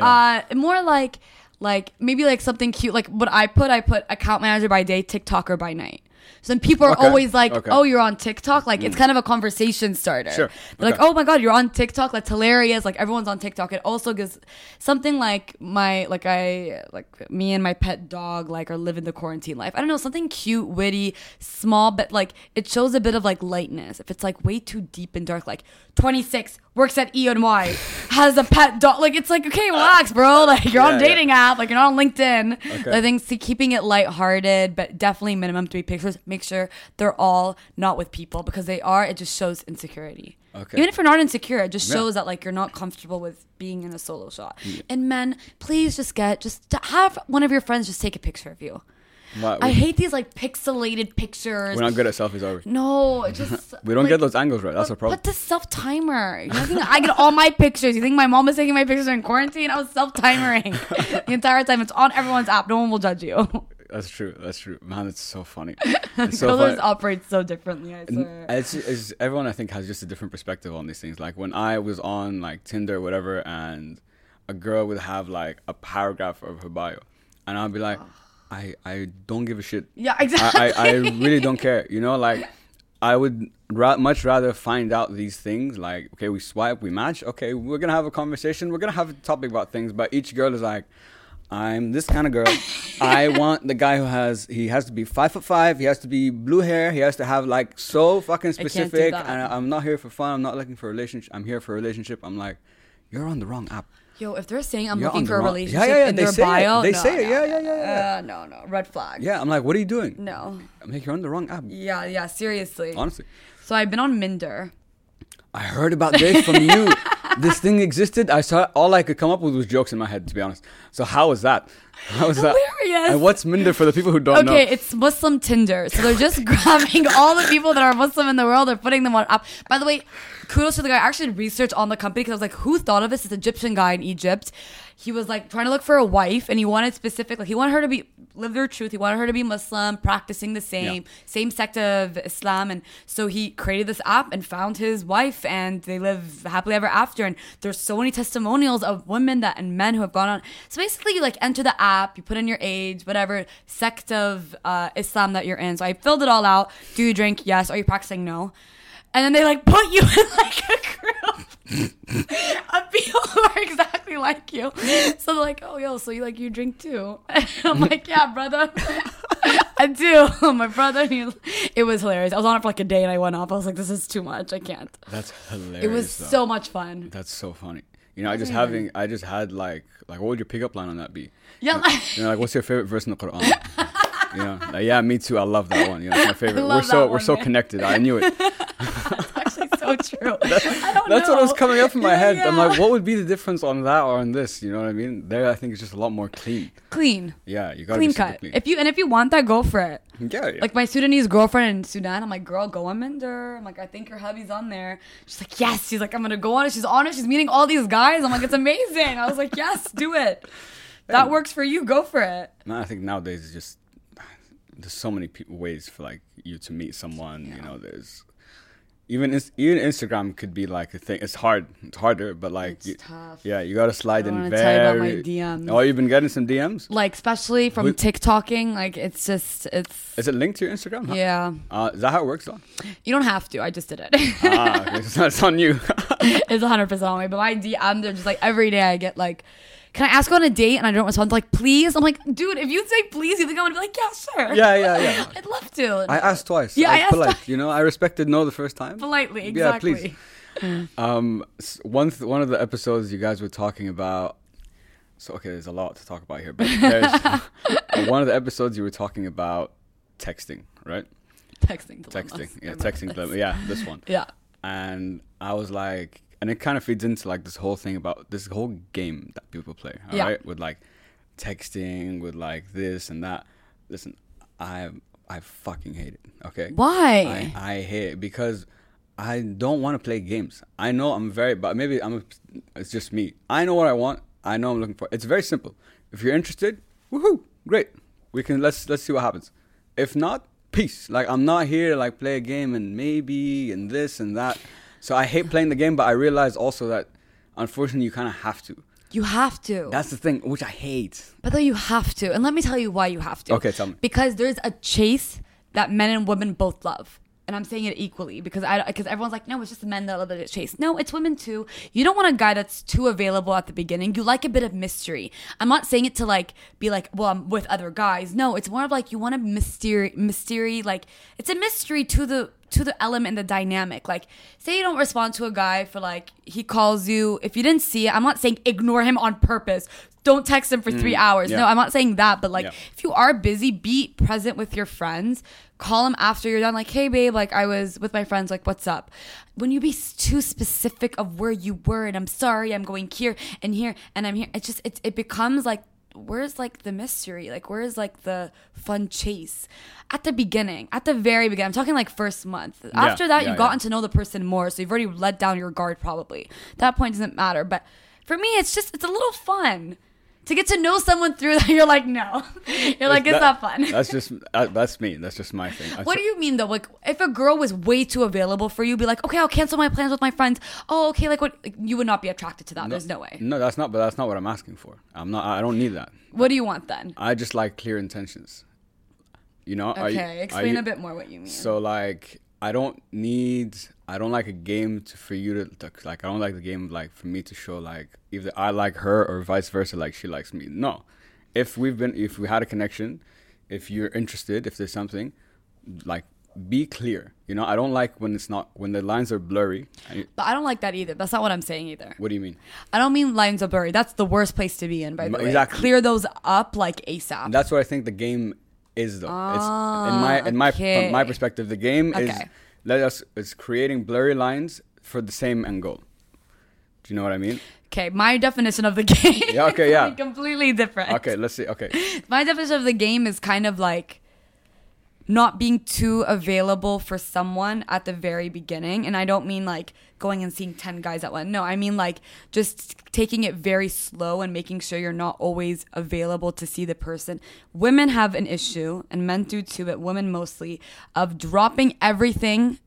B: Uh, more like, like maybe like something cute. Like what I put, I put account manager by day, TikToker by night. So then people are
A: Okay,
B: always like,
A: okay.
B: "Oh, you're on TikTok." Like it's mm. kind of a conversation starter.
A: Sure,
B: They're like, "Oh my god, you're on TikTok." That's hilarious. Like everyone's on TikTok. It also gives something like my like I like me and my pet dog like are living the quarantine life. I don't know something cute, witty, small, but like it shows a bit of like lightness. If it's like way too deep and dark, like 26 works at E and Y, has a pet dog. Like it's like okay, relax, bro. Like you're on
A: Yeah, yeah.
B: dating app. Like you're not on LinkedIn.
A: Okay.
B: I think see, keeping it lighthearted, but definitely minimum three pictures. Make sure they're all not with people because they are. It just shows insecurity.
A: Okay.
B: Even if you're not insecure, it just
A: Yeah.
B: shows that like you're not comfortable with being in a solo shot. And men, please just get just have one of your friends just take a picture of you.
A: Why-
B: I hate these like pixelated pictures.
A: We're not good at selfies, are we?
B: no, just
A: We don't
B: like,
A: get those angles right. That's a problem.
B: Put the self timer. You think I get all my pictures? You think my mom is taking my pictures in quarantine? I was self timering the entire time. It's on everyone's app. No one will judge you.
A: That's true. That's true. Man, it's so funny. It's so
B: Colors
A: funny.
B: operate so differently. I swear.
A: It's, it's everyone I think has just a different perspective on these things. Like when I was on like Tinder or whatever, and a girl would have like a paragraph of her bio, and I'd be like, ah. I I don't give a shit.
B: yeah, exactly.
A: I, I, I really don't care. You know, like I would ra- much rather find out these things. Like, okay, we swipe, we match. Okay, we're gonna have a conversation. We're gonna have a topic about things. But each girl is like, I'm this kind of girl. I want the guy who has he has to be five foot five. He has to be blue hair. He has to have like so fucking specific.
B: that.
A: And I'm not here for fun. I'm not looking for a relationship. I'm here for a relationship. I'm like, you're on the wrong app.
B: Yo, if they're saying I'm
A: You're
B: looking for a
A: wrong-
B: relationship
A: Yeah, yeah, yeah,
B: in
A: they
B: their
A: say it.
B: bio,
A: They
B: no,
A: say it.
B: no,
A: Yeah, yeah, yeah, yeah.
B: Uh, no, no, red flag.
A: Yeah, I'm like, what are you doing?
B: No.
A: I'm like, you're on the wrong app.
B: Yeah, yeah, seriously.
A: Honestly.
B: So I've been on Minder.
A: I heard about this from you. this thing existed. I saw all I could come up with was jokes in my head, to be honest. So how was that? How was that?
B: Hilarious.
A: And what's Minder for the people who don't
B: Okay,
A: know?
B: it's Muslim Tinder. So they're just grabbing all the people that are Muslim in the world, they're putting them on app. By the way, kudos to the guy. I actually did research on the company because I was like, who thought of this? This Egyptian guy in Egypt. He was like trying to look for a wife and he wanted specific, like he wanted her to be live their truth. He wanted her to be Muslim, practicing the same
A: Yeah.
B: same sect of Islam, and so he created this app and found his wife, and they live happily ever after. And there's so many testimonials of women that and men who have gone on. So basically, you like enter the app, you put in your age, whatever sect of uh, Islam that you're in. So I filled it all out. Do you drink? Yes. Are you practicing? No. And then they like put you in like a group of people who are exactly like you. So they're like, oh, yo, so you like you drink too? I'm like, yeah, brother. I do. My brother, he, it was hilarious. I was on it for like a day and I went off. I was like, this is too much. I can't.
A: That's hilarious.
B: It was
A: though.
B: so much fun.
A: That's so funny. You know, I just having, I just had like, like, what would your pickup line on that be?
B: Yeah, like,
A: You know, like, what's your favorite verse in the Quran? you know, like, yeah, me too. I love that one. You know, it's my favorite. We're so,
B: that
A: we're so
B: man.
A: connected. I knew it.
B: So true. I don't
A: That's
B: know.
A: what was coming up in my
B: Yeah,
A: head. I'm like, what would be the difference on that or on this? You know what I mean? There, I think it's just a lot more clean.
B: clean,
A: Yeah, you gotta
B: clean
A: be
B: cut.
A: clean.
B: If you and if you want that, go for it.
A: yeah, yeah.
B: Like my Sudanese girlfriend in Sudan, I'm like, girl, go on Minder. I'm like, I think your hubby's on there. She's like, yes. She's like, I'm gonna go on it. She's on it. She's meeting all these guys. I'm like, it's amazing. I was like, yes, do it. That works for you. Go for it.
A: No, I think nowadays it's just there's so many pe- ways for like you to meet someone. You know, there's even even Instagram could be like a thing. It's hard. It's harder, but like
B: It's
A: you-
B: tough.
A: yeah, you gotta slide
B: I
A: in very.
B: tell you about my DMs.
A: Oh, you've been getting some DMs.
B: Like especially from
A: Wait.
B: TikToking, like it's just it's
A: Is it linked to your Instagram? Huh?
B: yeah.
A: Uh, is that how it works though?
B: You don't have to. I just did it.
A: ah, okay, so it's on you.
B: it's 100 percent on me. But my DM, they're just like every day. I get like, can I ask on a date? And I don't respond. Like, please. I'm like, dude, if you say please, you think I'm gonna be like, yeah, sure.
A: yeah, yeah, yeah.
B: I'd love to.
A: I asked twice.
B: Yeah,
A: I
B: I asked
A: polite.
B: twice.
A: You know, I respected no the first time.
B: politely.
A: Yeah,
B: Exactly.
A: please. Um, one th- one of the episodes you guys were talking about. So okay, there's a lot to talk about here, but there's one of the episodes you were talking about texting, right?
B: Texting. dilemmas.
A: Texting, yeah, texting.
B: this.
A: dilemma. Yeah, this one.
B: Yeah.
A: And I was like, and it kind of feeds into like this whole thing about this whole game that people play, all right?
B: Yeah.
A: With like texting, with like this and that. Listen, I I fucking hate it. Okay.
B: Why?
A: I, I hate it because I don't want to play games. I know I'm very, but maybe I'm. It's just me. I know what I want. I know I'm looking for. It's very simple. If you're interested, woohoo, great. We can let's let's see what happens. If not, peace. Like I'm not here to like play a game and maybe and this and that. So I hate playing the game, but I realize also that unfortunately you kind of have to.
B: you have to.
A: That's the thing, which I hate.
B: But though you have to, and let me tell you why you have to.
A: Okay, tell me.
B: Because there's a chase that men and women both love. And I'm saying it equally because I because everyone's like, no, it's just men that love the chase. No, it's women too. You don't want a guy that's too available at the beginning. You like a bit of mystery. I'm not saying it to like be like, well, I'm with other guys. No, it's more of like you want a mystery, mystery. Like it's a mystery to the to the element the dynamic. Like, say you don't respond to a guy for like he calls you. If you didn't see it, I'm not saying ignore him on purpose. Don't text them for three hours.
A: Mm, yeah.
B: No, I'm not saying that. But like,
A: Yeah.
B: if you are busy, be present with your friends. Call them after you're done. Like, hey, babe, like I was with my friends. Like, what's up? When you be too specific of where you were, and I'm sorry, I'm going here and here and I'm here. It just it it becomes like where's like the mystery? Like where's like the fun chase? At the beginning, at the very beginning, I'm talking like first month. After that,
A: yeah,
B: you've
A: yeah.
B: gotten to know the person more, so you've already let down your guard. Probably that point doesn't matter. But for me, it's just it's a little fun to get to know someone through that. You're like, no, you're like, it's
A: That-
B: not fun.
A: That's just uh, that's me. That's just my thing. I
B: What do you mean though? Like, if a girl was way too available for you, be like, okay, I'll cancel my plans with my friends. Oh, okay, like what? Like, you would not be attracted to that. There's no way.
A: No, that's not. But that's not what I'm asking for. I'm not. I don't need that.
B: What do you want then?
A: I just like clear intentions. You know. You-
B: Okay,
A: are
B: explain
A: you-
B: a bit more what you mean.
A: So like, I don't need. I don't like a game to, for you to, to like. I don't like the game like for me to show like either I like her or vice versa. Like she likes me. No. If we've been, if we had a connection, if you're interested, if there's something, like be clear. You know, I don't like when it's not when the lines are blurry. I-
B: but I don't like that either. That's not what I'm saying either.
A: What do you mean?
B: I don't mean lines are blurry. That's the worst place to be in, by the way. Clear those up like ASAP.
A: That's what I think the game is, though. it's in my in my from my perspective, the game is
B: Okay.
A: Let us is creating blurry lines for the same end goal. Do you know what I mean?
B: okay, my definition of the game.
A: Yeah, okay,
B: is,
A: yeah.
B: completely different.
A: Okay, let's see. Okay,
B: My definition of the game is kind of like not being too available for someone at the very beginning. And I don't mean like going and seeing 10 guys at one. No, I mean like just taking it very slow and making sure you're not always available to see the person. Women have an issue, and men do too, but women mostly, of dropping everything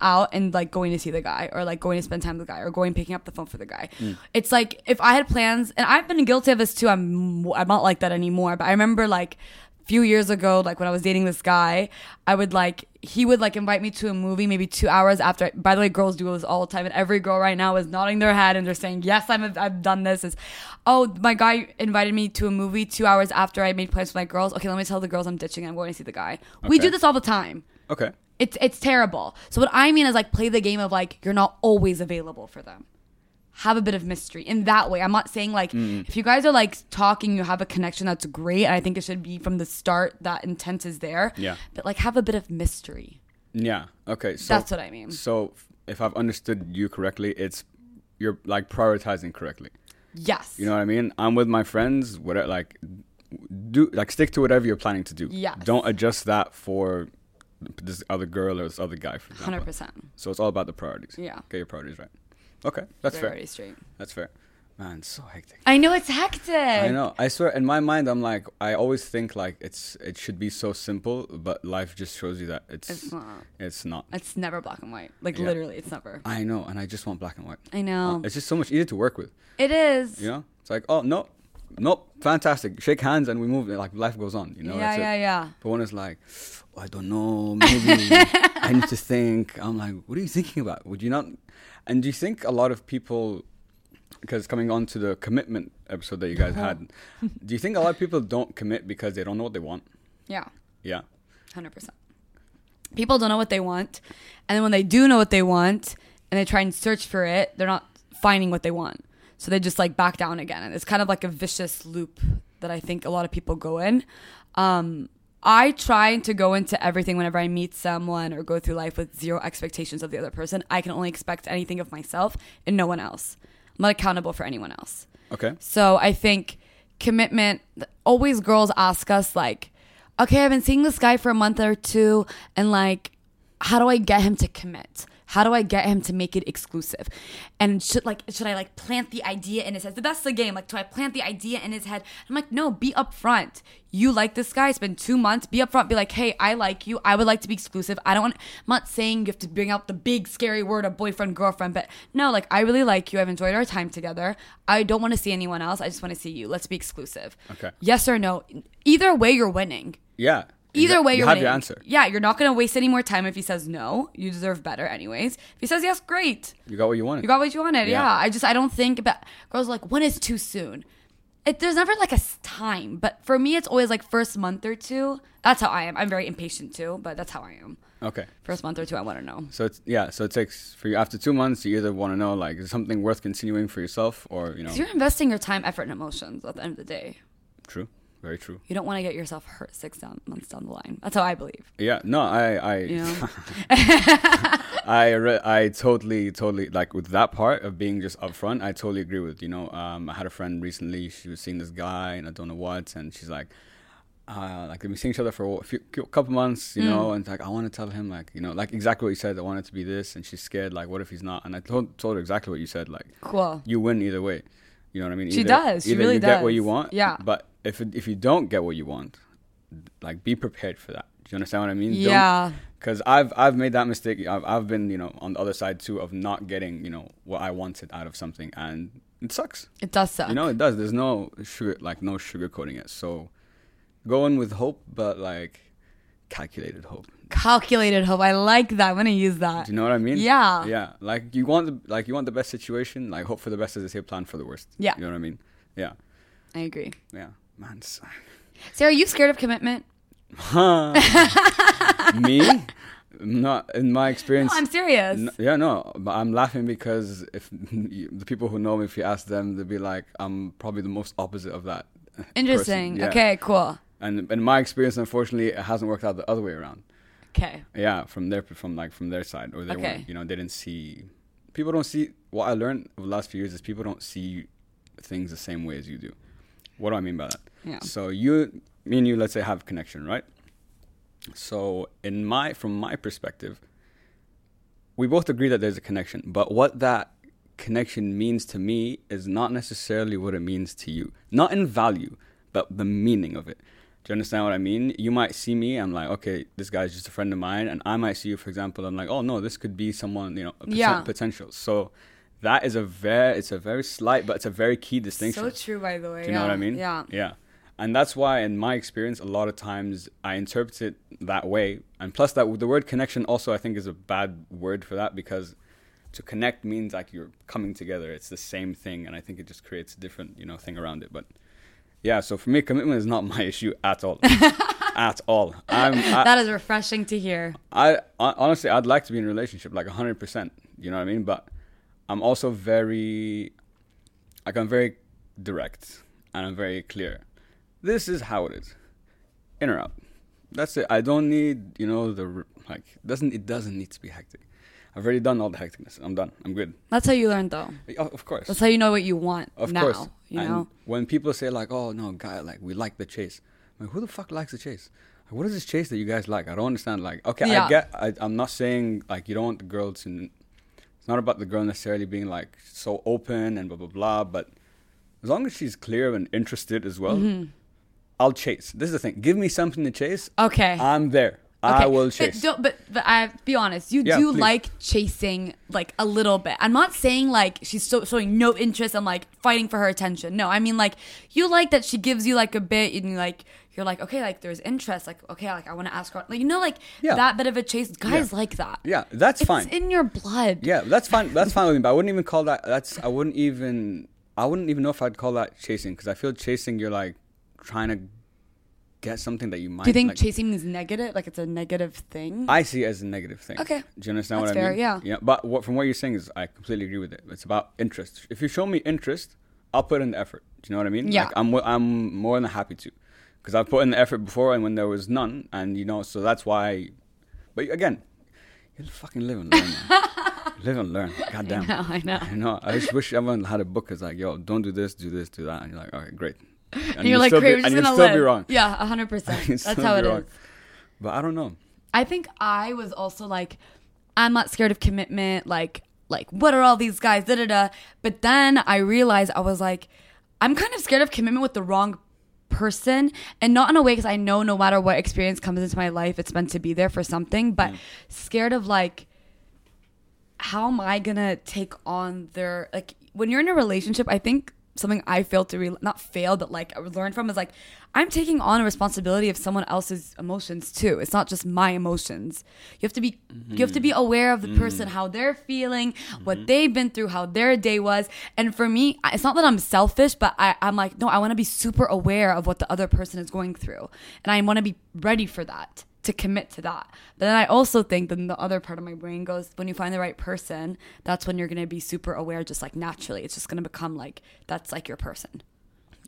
B: out and like going to see the guy or like going to spend time with the guy or going picking up the phone for the guy. Mm. It's like if I had plans and I've been guilty of this too. I'm I'm not like that anymore, but I remember like few years ago like when I was dating this guy, I would like he would like invite me to a movie maybe 2 hours after by the way girls do this all the time and every girl right now is nodding their head and they're saying yes I'm a, I've done this is oh my guy invited me to a movie 2 hours after I made plans with my girls. Okay, let me tell the girls I'm ditching I'm going to see the guy. We do this all the time.
A: Okay.
B: It's it's terrible. So what I mean is like play the game of like you're not always available for them. Have a bit of mystery in that way. I'm not saying like
A: Mm.
B: if you guys are like talking, you have a connection that's great. And I think it should be from the start that intent is there.
A: Yeah.
B: But like have a bit of mystery.
A: Yeah. Okay. So
B: That's what I mean.
A: So if I've understood you correctly, it's you're like prioritizing correctly.
B: Yes.
A: You know what I mean? I'm with my friends. Whatever, like, do like stick to whatever you're planning to do.
B: Yes.
A: Don't adjust that for this other girl or this other guy. For example.
B: hundred percent.
A: So it's all about the priorities.
B: Yeah.
A: Get your priorities right. Okay, that's fair.
B: Very straight.
A: That's fair. Man, it's so hectic.
B: I know it's hectic.
A: I know. I swear, in my mind, I'm like, I always think like it's it should be so simple, but life just shows you that it's
B: It's not.
A: It's not.
B: It's never black and white. Like
A: Yeah.
B: literally, it's never.
A: I know, and I just want black and white.
B: I know.
A: Uh, it's just so much easier to work with.
B: it is.
A: You know, it's like, oh no, nope, fantastic. Shake hands and we move. Like life goes on. You know.
B: yeah,
A: that's it.
B: yeah, yeah.
A: But when it's like, oh, I don't know, maybe I need to think. I'm like, what are you thinking about? Would you not? And do you think a lot of people, because coming on to the commitment episode that you guys had, do you think a lot of people don't commit because they don't know what they want?
B: Yeah.
A: Yeah.
B: Hundred percent. People don't know what they want, and then when they do know what they want, and they try and search for it, they're not finding what they want. So they just like back down again, and it's kind of like a vicious loop that I think a lot of people go in. Um, I try to go into everything whenever I meet someone or go through life with zero expectations of the other person. I can only expect anything of myself and no one else. I'm not accountable for anyone else.
A: Okay.
B: So I think commitment, always girls ask us, like, okay, I've been seeing this guy for a month or two, and like, how do I get him to commit? How do I get him to make it exclusive? And should like should I like plant the idea in his head? That's the game. Like, do I plant the idea in his head? I'm like, no, be upfront. You like this guy. It's been two months. Be upfront. Be like, hey, I like you. I would like to be exclusive. I don't want. I'm not saying you have to bring out the big scary word of boyfriend girlfriend, but no, like I really like you. I've enjoyed our time together. I don't want to see anyone else. I just want to see you. Let's be exclusive.
A: Okay.
B: Yes or no. Either way, you're winning.
A: Yeah.
B: Either way,
A: you
B: you're
A: have
B: winning.
A: your answer.
B: Yeah, you're not gonna waste any more time if he says no. You deserve better, anyways. If he says yes, great.
A: You got what you wanted.
B: You got what you wanted. Yeah.
A: Yeah.
B: I just I don't think about girls are like when is too soon. It, there's never like a time, but for me, it's always like first month or two. That's how I am. I'm very impatient too, but that's how I am.
A: okay.
B: First month or two, I want to know.
A: So it's yeah. So it takes for you after two months. You either want to know like is something worth continuing for yourself or you know.
B: you're investing your time, effort, and emotions at the end of the day.
A: True. Very true.
B: You don't want to get yourself hurt six down, months down the line. That's how I believe.
A: Yeah. No. I. I.
B: You know?
A: I re- I totally totally like with that part of being just upfront. I totally agree with you know. Um, I had a friend recently. She was seeing this guy and I don't know what, and she's like, uh, like they've been seeing each other for a few, couple months, you know, and like I want to tell him like you know like exactly what you said. I want it to be this, and she's scared. Like, what if he's not? And I told told her exactly what you said. Like,
B: Cool.
A: you win either way. You know what I mean?
B: She
A: Either-
B: does. She really
A: you get what you want.
B: Yeah.
A: But if if you don't get what you want, like be prepared for that. Do you understand what I mean?
B: Yeah.
A: because I've I've made that mistake. I've I've been you know on the other side too of not getting you know what I wanted out of something, and it sucks.
B: It does suck.
A: You know, it does. There's no sugar like no sugarcoating it. So go in with hope, but like calculated hope.
B: Calculated hope. I like that. I'm gonna use that.
A: Do you know what I mean?
B: Yeah.
A: Yeah. Like you want the like you want the best situation. Like hope for the best as they say, plan for the worst.
B: Yeah.
A: You know what I mean? Yeah.
B: I agree.
A: Yeah. Man.
B: Sarah, are you scared of commitment? Huh.
A: Me? Not in my
B: No,
A: experience.
B: I'm serious.
A: N- yeah, no, but I'm laughing because if the people who know me, if you ask them, they'll be like, I'm probably the most opposite of that.
B: Interesting.
A: Yeah.
B: Okay, cool.
A: And in my experience, unfortunately, it hasn't worked out the other way around.
B: Okay.
A: Yeah, from their from like from their side, or they
B: Okay.
A: weren't, you know, they didn't see. People don't see what I learned over the last few years is people don't see things the same way as you do. What do I mean by that?
B: Yeah.
A: So you, me and you, let's say have connection, right? So in my from my perspective, we both agree that there's a connection, but what that connection means to me is not necessarily what it means to you. Not in value, but the meaning of it. Do you understand what I mean? You might see me, I'm like, okay, this guy's just a friend of mine, and I might see you, for example, I'm like, oh no, this could be someone, you know, a
B: Yeah.
A: potential. So that is a very, it's a very slight, but it's a very key distinction.
B: So true, by the way.
A: Do you know what I mean?
B: Yeah.
A: Yeah. And that's why, in my experience, a lot of times I interpret it that way. And plus, that the word connection also, I think, is a bad word for that because to connect means like you're coming together. It's the same thing, and I think it just creates a different, you know, thing around it. But yeah, so for me, commitment is not my issue at all, at all. I'm, I,
B: that is refreshing to hear.
A: I hon- honestly, I'd like to be in a relationship, like hundred percent. You know what I mean? But I'm also very, like, I'm very direct and I'm very clear. This is how it is, in or out. That's it. I don't need, you know, the like. Doesn't it doesn't need to be hectic. I've already done all the hecticness. I'm done. I'm good.
B: That's how you learn, though.
A: Oh, Of course.
B: That's how you know what you want
A: Of
B: now.
A: course.
B: You
A: And
B: know.
A: when people say like, "Oh no, guy, like we like the chase," I'm like, who the fuck likes the chase? Like, what is this chase that you guys like? I don't understand. Like, okay,
B: Yeah.
A: I get. I, I'm not saying like you don't want the girl to. It's not about the girl necessarily being like so open and blah blah blah. But as long as she's clear and interested as well,
B: Mm-hmm.
A: I'll chase. This is the thing. Give me something to chase.
B: Okay.
A: I'm there. I will chase.
B: But, don't, but, but I be honest, you
A: Yeah,
B: do
A: please.
B: like chasing like a little bit. I'm not saying like she's so, showing no interest and like fighting for her attention. No, I mean like you like that she gives you like a bit and like you're like okay like there's interest like okay like I want to ask her like you know like
A: Yeah.
B: that bit of a chase. Guys
A: Yeah.
B: like that.
A: yeah, that's fine.
B: it's
A: fine.
B: in your blood.
A: Yeah, that's fine. That's fine with me. But I wouldn't even call that. That's. I wouldn't even. I wouldn't even know if I'd call that chasing because I feel chasing. You're like trying to get something that you might.
B: Do you think
A: like,
B: chasing is negative? Like it's a negative thing?
A: I see it as a negative thing.
B: Okay.
A: Do you understand
B: That's
A: what I
B: fair,
A: mean?
B: yeah.
A: Yeah. But what, from what you're saying is, I completely agree with it. It's about interest. If you show me interest, I'll put in the effort. Do you know what I mean?
B: Yeah.
A: Like, I'm. I'm more than happy to, because I've put in the effort before, and when there was none, and you know, so that's why. But again, you fucking live and learn. live and learn. God damn.
B: know, I know.
A: I know. I just wish everyone had a book It's like, yo, don't do this, do this, do that. And you're like, all right, great. And,
B: And you're like, great,
A: be, and you'll still
B: live.
A: be wrong.
B: Yeah, hundred percent. That's how it is.
A: wrong. But I don't know.
B: I think I was also like, I'm not scared of commitment. Like, like what are all these guys? Da da da. But then I realized I was like, I'm kind of scared of commitment with the wrong person, and not in a way because I know no matter what experience comes into my life, it's meant to be there for something. But scared of like, how am I gonna take on their like when you're in a relationship? I think something I failed to re- not fail, but like learn from is like I'm taking on a responsibility of someone else's emotions too. It's not just my emotions. You have to be you have to be mm-hmm. aware of the person, mm-hmm. how they're feeling, what mm-hmm. they've been through, how their day was. And for me, it's not that I'm selfish, but I, I'm like no, I want to be super aware of what the other person is going through, and I want to be ready for that to commit to that. But then I also think then the other part of my brain goes when you find the right person, that's when you're going to be super aware just like naturally. It's just going to become like that's like your person.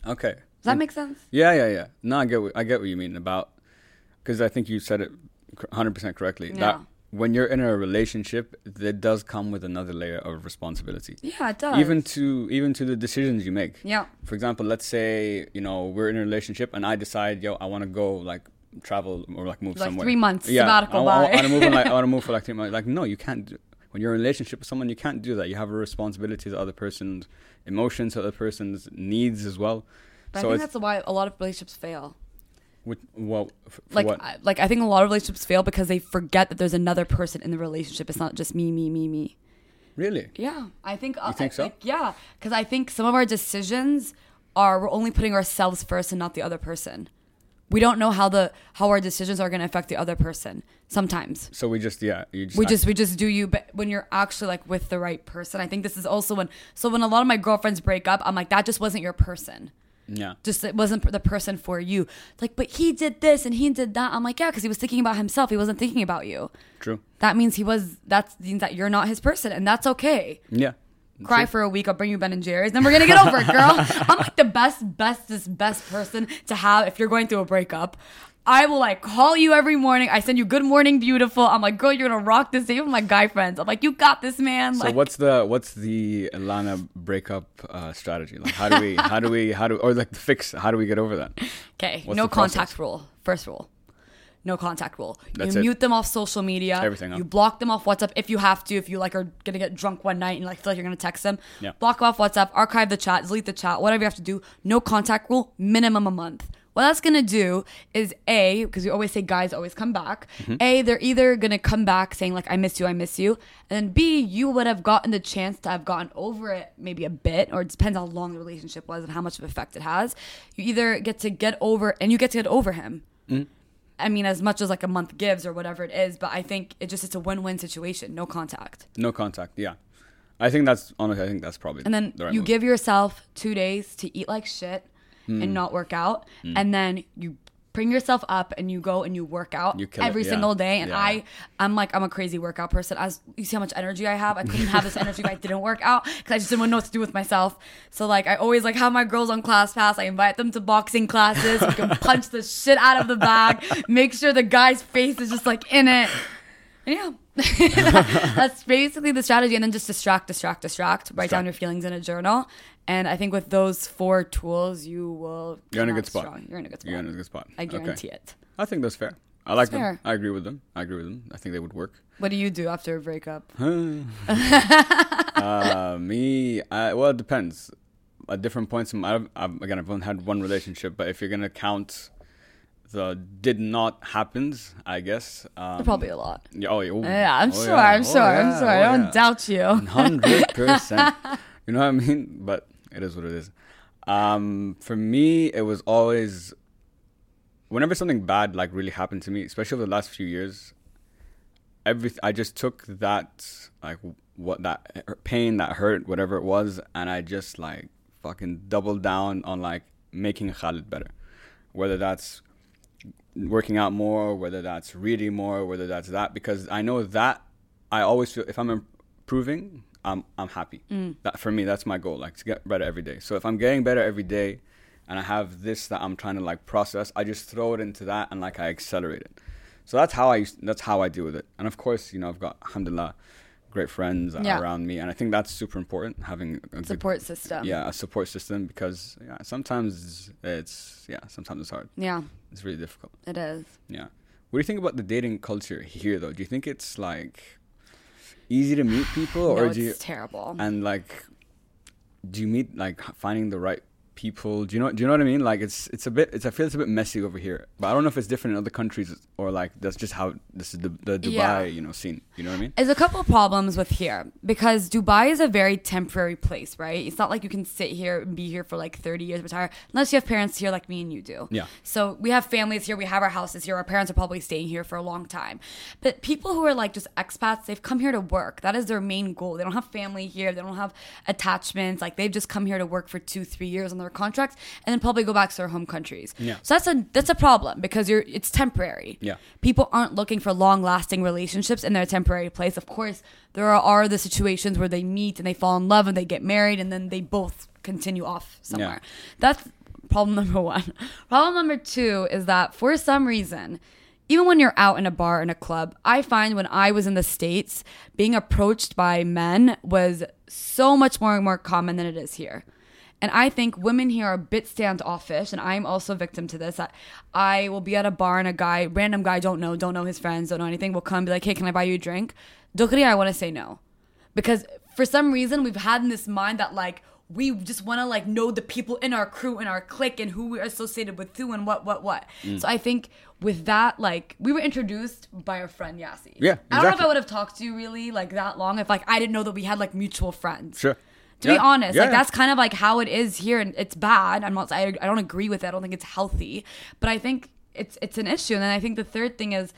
A: Okay.
B: Does that mm. make sense?
A: Yeah, yeah, yeah. No, I get what, I get what you mean about because I think you said it 100% correctly.
B: Yeah.
A: That when you're in a relationship, that does come with another layer of responsibility.
B: Yeah, it does.
A: Even to even to the decisions you make.
B: Yeah.
A: For example, let's say you know we're in a relationship and I decide, yo, I want to go like travel or like move
B: Like
A: somewhere.
B: three months,
A: Yeah,
B: sabbatical,
A: I,
B: bye.
A: want to move. like, I want to move for like three months. Like, no, you can't. Do, when you're in a relationship with someone, you can't do that. You have a responsibility to the other person's emotions, to the other person's needs as well.
B: But
A: so
B: I think that's why a lot of relationships fail.
A: with, well, f-
B: Like,
A: what?
B: I, like I think a lot of relationships fail because they forget that there's another person in the relationship. It's not just me, me, me, me.
A: really?
B: Yeah, I think. uh,
A: You think
B: I
A: so?
B: think- yeah, because I think some of our decisions are we're only putting ourselves first and not the other person. We don't know how the how our decisions are going to affect the other person. Sometimes
A: So we just yeah, you just
B: we just we just do you, but when you're actually like with the right person, I think this is also when. So when a lot of my girlfriends break up, I'm like that just wasn't your person.
A: yeah.
B: Just it wasn't the person for you. Like, but he did this and he did that. I'm like, yeah, because he was thinking about himself. He wasn't thinking about you.
A: True.
B: That means he was. That means that you're not his person, and that's okay
A: Yeah.
B: Cry for a week. I'll bring you Ben and Jerry's. Then we're gonna get over it, girl. I'm like the best, bestest, best person to have if you're going through a breakup. I will like call you every morning. I send you good morning, beautiful. I'm like, girl, you're gonna rock this day with my guy friends. I'm like, you got this, man.
A: So
B: like,
A: what's the what's the Lana breakup uh, strategy? Like how do we how do we how do or like the fix? How do we get over that?
B: okay? No
A: process?
B: contact rule. First rule. No contact rule.
A: That's
B: you
A: it.
B: mute them off social media.
A: Everything, huh?
B: You block them off WhatsApp if you have to. If you like are gonna get drunk one night and like feel like you're gonna text them,
A: Yeah.
B: block them off WhatsApp, archive the chat, delete the chat, whatever you have to do. No contact rule, minimum a month. What that's gonna do is a because we always say guys always come back.
A: Mm-hmm.
B: A they're either gonna come back saying like I miss you, I miss you, and then B you would have gotten the chance to have gotten over it maybe a bit, or it depends how long the relationship was and how much of effect it has. You either get to get over and you get to get over him.
A: Mm-hmm.
B: I mean, as much as like a month gives or whatever it is, but I think it just it's a win-win situation. No contact,
A: No contact. Yeah, I think that's honestly. I think that's probably
B: and then
A: the right
B: you
A: move.
B: give yourself two days to eat like shit
A: Hmm.
B: and not work out, and then you bring yourself up and you go and you work out
A: You it,
B: every
A: yeah.
B: single day. And
A: Yeah.
B: I, I'm like I'm a crazy workout person. As you see how much energy I have, I couldn't have this energy if I didn't work out because I just didn't know what to do with myself. So like I always like have my girls on ClassPass. I invite them to boxing classes. We can punch the shit out of the bag. Make sure the guy's face is just like in it. Yeah. That's basically the strategy. And then just distract, distract, distract. Write down your feelings in a journal. And I think with those four tools, you will.
A: You're in a good spot.
B: strong. You're in a good spot.
A: You're in a good spot.
B: I
A: Okay.
B: guarantee it.
A: I think that's fair. I like them. I agree with them. I agree with them. I think they would work.
B: What do you do after a breakup?
A: uh, me, I, well, it depends. At different points, in my, I've, I've, again, I've only had one relationship, but if you're gonna count the did not happens, I guess. Um,
B: Probably a lot.
A: Yeah, oh, yeah, oh,
B: Yeah, I'm
A: oh,
B: sure.
A: yeah,
B: I'm
A: oh,
B: sure. I'm
A: yeah,
B: sure. I
A: oh,
B: don't doubt you.
A: Hundred percent. You know what I mean? But it is what it is. Um, for me, it was always whenever something bad like really happened to me, especially over the last few years. Every I just took that like what that pain, that hurt, whatever it was, and I just like fucking doubled down on like making Khalid better. Whether that's working out more, whether that's reading more, whether that's that, because I know that I always feel if I'm improving, I'm I'm happy. Mm. That for me, that's my goal, like to get better every day. So if I'm getting better every day, and I have this that I'm trying to like process, I just throw it into that and like I accelerate it. So that's how I used, that's how I deal with it. And of course, you know, I've got alhamdulillah great friends
B: Yeah.
A: around me, and I think that's super important having a good
B: Support system.
A: yeah a support system because yeah, sometimes it's yeah sometimes it's hard.
B: Yeah,
A: It's really difficult.
B: it is.
A: Yeah. What do you think about the dating culture here, though? Do you think it's like easy to meet people,
B: no,
A: or
B: it's
A: do you
B: terrible.
A: and like do you meet like finding the right people? Do you know? Do you know what I mean? Like it's it's a bit. It's I feel it's a bit messy over here, but I don't know if it's different in other countries or like that's just how this is the the Dubai
B: Yeah.
A: you know scene. You know what I mean?
B: There's a couple of problems with here because Dubai is a very temporary place, right? It's not like you can sit here and be here for like 30 years, retire, unless you have parents here like me and you do.
A: Yeah.
B: So we have families here, we have our houses here, our parents are probably staying here for a long time. But people who are like just expats, they've come here to work. That is their main goal. They don't have family here, they don't have attachments. Like they've just come here to work for two, three years on their contracts and then probably go back to their home countries.
A: Yeah.
B: So that's a that's a problem because you're it's temporary
A: Yeah.
B: people aren't looking for long lasting relationships in their temporary place. Of course, there are, are the situations where they meet and they fall in love and they get married and then they both continue off somewhere. Yeah. That's problem number one. Problem number two is that for some reason, even when you're out in a bar in a club, I find when I was in the States, being approached by men was so much more and more common than it is here. And I think women here are a bit standoffish, and I'm also a victim to this. I, I will be at a bar and a guy, random guy, don't know, don't know his friends, don't know anything, will come be like, hey, can I buy you a drink? Dukri, I want to say no. Because for some reason, we've had in this mind that like, we just want to like know the people in our crew, in our clique, and who we're associated with who and what, what, what. Mm. So I think with that, like, we were introduced by our friend Yassi.
A: Yeah,
B: I don't know if. I would have talked to you really like that long if like I didn't know that we had like mutual friends
A: Sure.
B: To be honest
A: Yeah,
B: like that's kind of like how it is here and it's bad i'm not I, I don't agree with it i don't think it's healthy but i think it's it's an issue and then i think the third thing is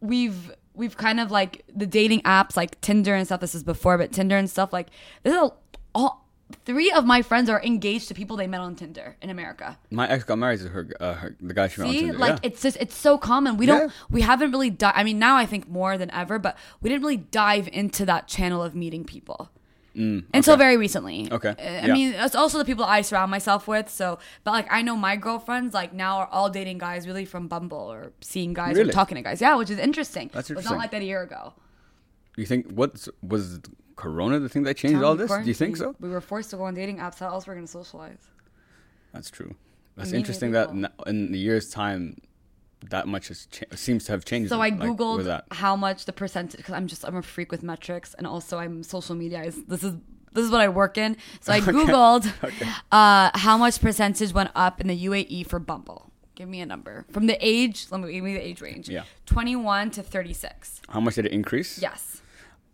B: we've we've kind of like the dating apps like tinder and stuff this is before but tinder and stuff like this is a, all three of my friends are engaged to people they met on tinder in america
A: My ex got married to her, uh, her the guy she met on Tinder.
B: like
A: yeah.
B: it's just it's so common. We don't
A: Yeah.
B: we haven't really di- I mean now I think more than ever, but we didn't really dive into that channel of meeting people. Until
A: okay.
B: very recently.
A: Okay,
B: Uh, I
A: yeah.
B: mean, it's also the people I surround myself with. So, but like, I know my girlfriends like now are all dating guys really from Bumble or seeing guys or talking to guys. Yeah, which is interesting.
A: That's interesting.
B: not like that a year ago.
A: you think what was Corona the thing that changed all this? Do you think so?
B: We were forced to go on dating apps. How else we're going to socialize?
A: That's true. That's interesting that in the year's time, that much has cha- seems to have changed.
B: So I
A: like,
B: googled how much the percentage because I'm just I'm a freak with metrics and also I'm social media is this is this is what I work in. So I googled uh, how much percentage went up in the UAE for Bumble. Give me a number from the age. Let me give me the age range.
A: Yeah.
B: 21 to 36.
A: How much did it increase?
B: Yes.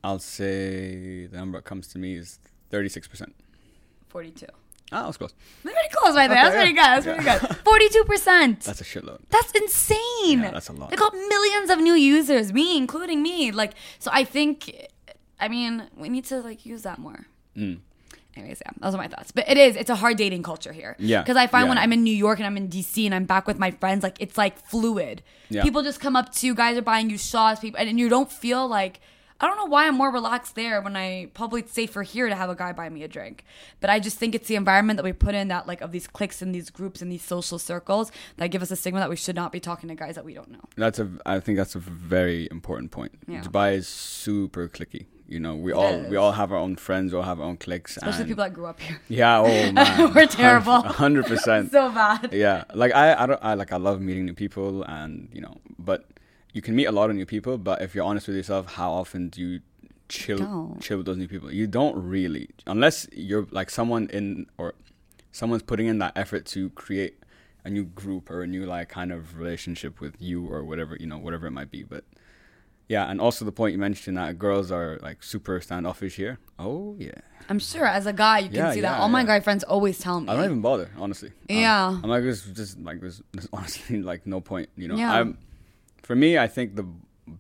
A: I'll say the number that comes to me is thirty six percent.
B: 42.
A: Ah, that was close.
B: Pretty close right there.
A: Okay,
B: that's pretty good. That's pretty good. Forty-two percent.
A: That's a shitload.
B: That's insane.
A: Yeah, that's a lot.
B: They got millions of new users, me including me. Like, so I think, I mean, we need to like use that more.
A: Mm.
B: Anyways, yeah, those are my thoughts. But it is, it's a hard dating culture here.
A: Yeah,
B: Because I find when. I'm in New York and I'm in DC and I'm back with my friends, like it's like fluid.
A: Yeah.
B: People just come up to you, guys are buying you shots, people, and, and you don't feel like. I don't know why I'm more relaxed there when I probably it's safer here to have a guy buy me a drink. But I just think it's the environment that we put in that like of these cliques and these groups and these social circles that give us a stigma that we should not be talking to guys that we don't know.
A: That's a. I think that's a very important point.
B: Yeah.
A: Dubai is super clicky. You know, we all we all have our own friends. We all have our own cliques.
B: Especially people that grew up here.
A: yeah. Oh man,
B: We're terrible.
A: Hundred percent.
B: so bad.
A: yeah like i i don't i like i love meeting new people and you know but you can meet a lot of new people but if you're honest with yourself how often do you chill
B: don't.
A: chill with those new people you don't really unless you're like someone in or someone's putting in that effort to create a new group or a new like kind of relationship with you or whatever you know whatever it might be but yeah and also the point you mentioned that girls are like super standoffish here oh yeah
B: I'm sure as a guy you can
A: Yeah,
B: see that.
A: yeah,
B: All my
A: yeah.
B: guy friends always tell me.
A: I don't even bother, honestly. Um,
B: Yeah.
A: I'm like, there's just like, there's, there's honestly like no point, you know.
B: Yeah.
A: I'm, for me, I think the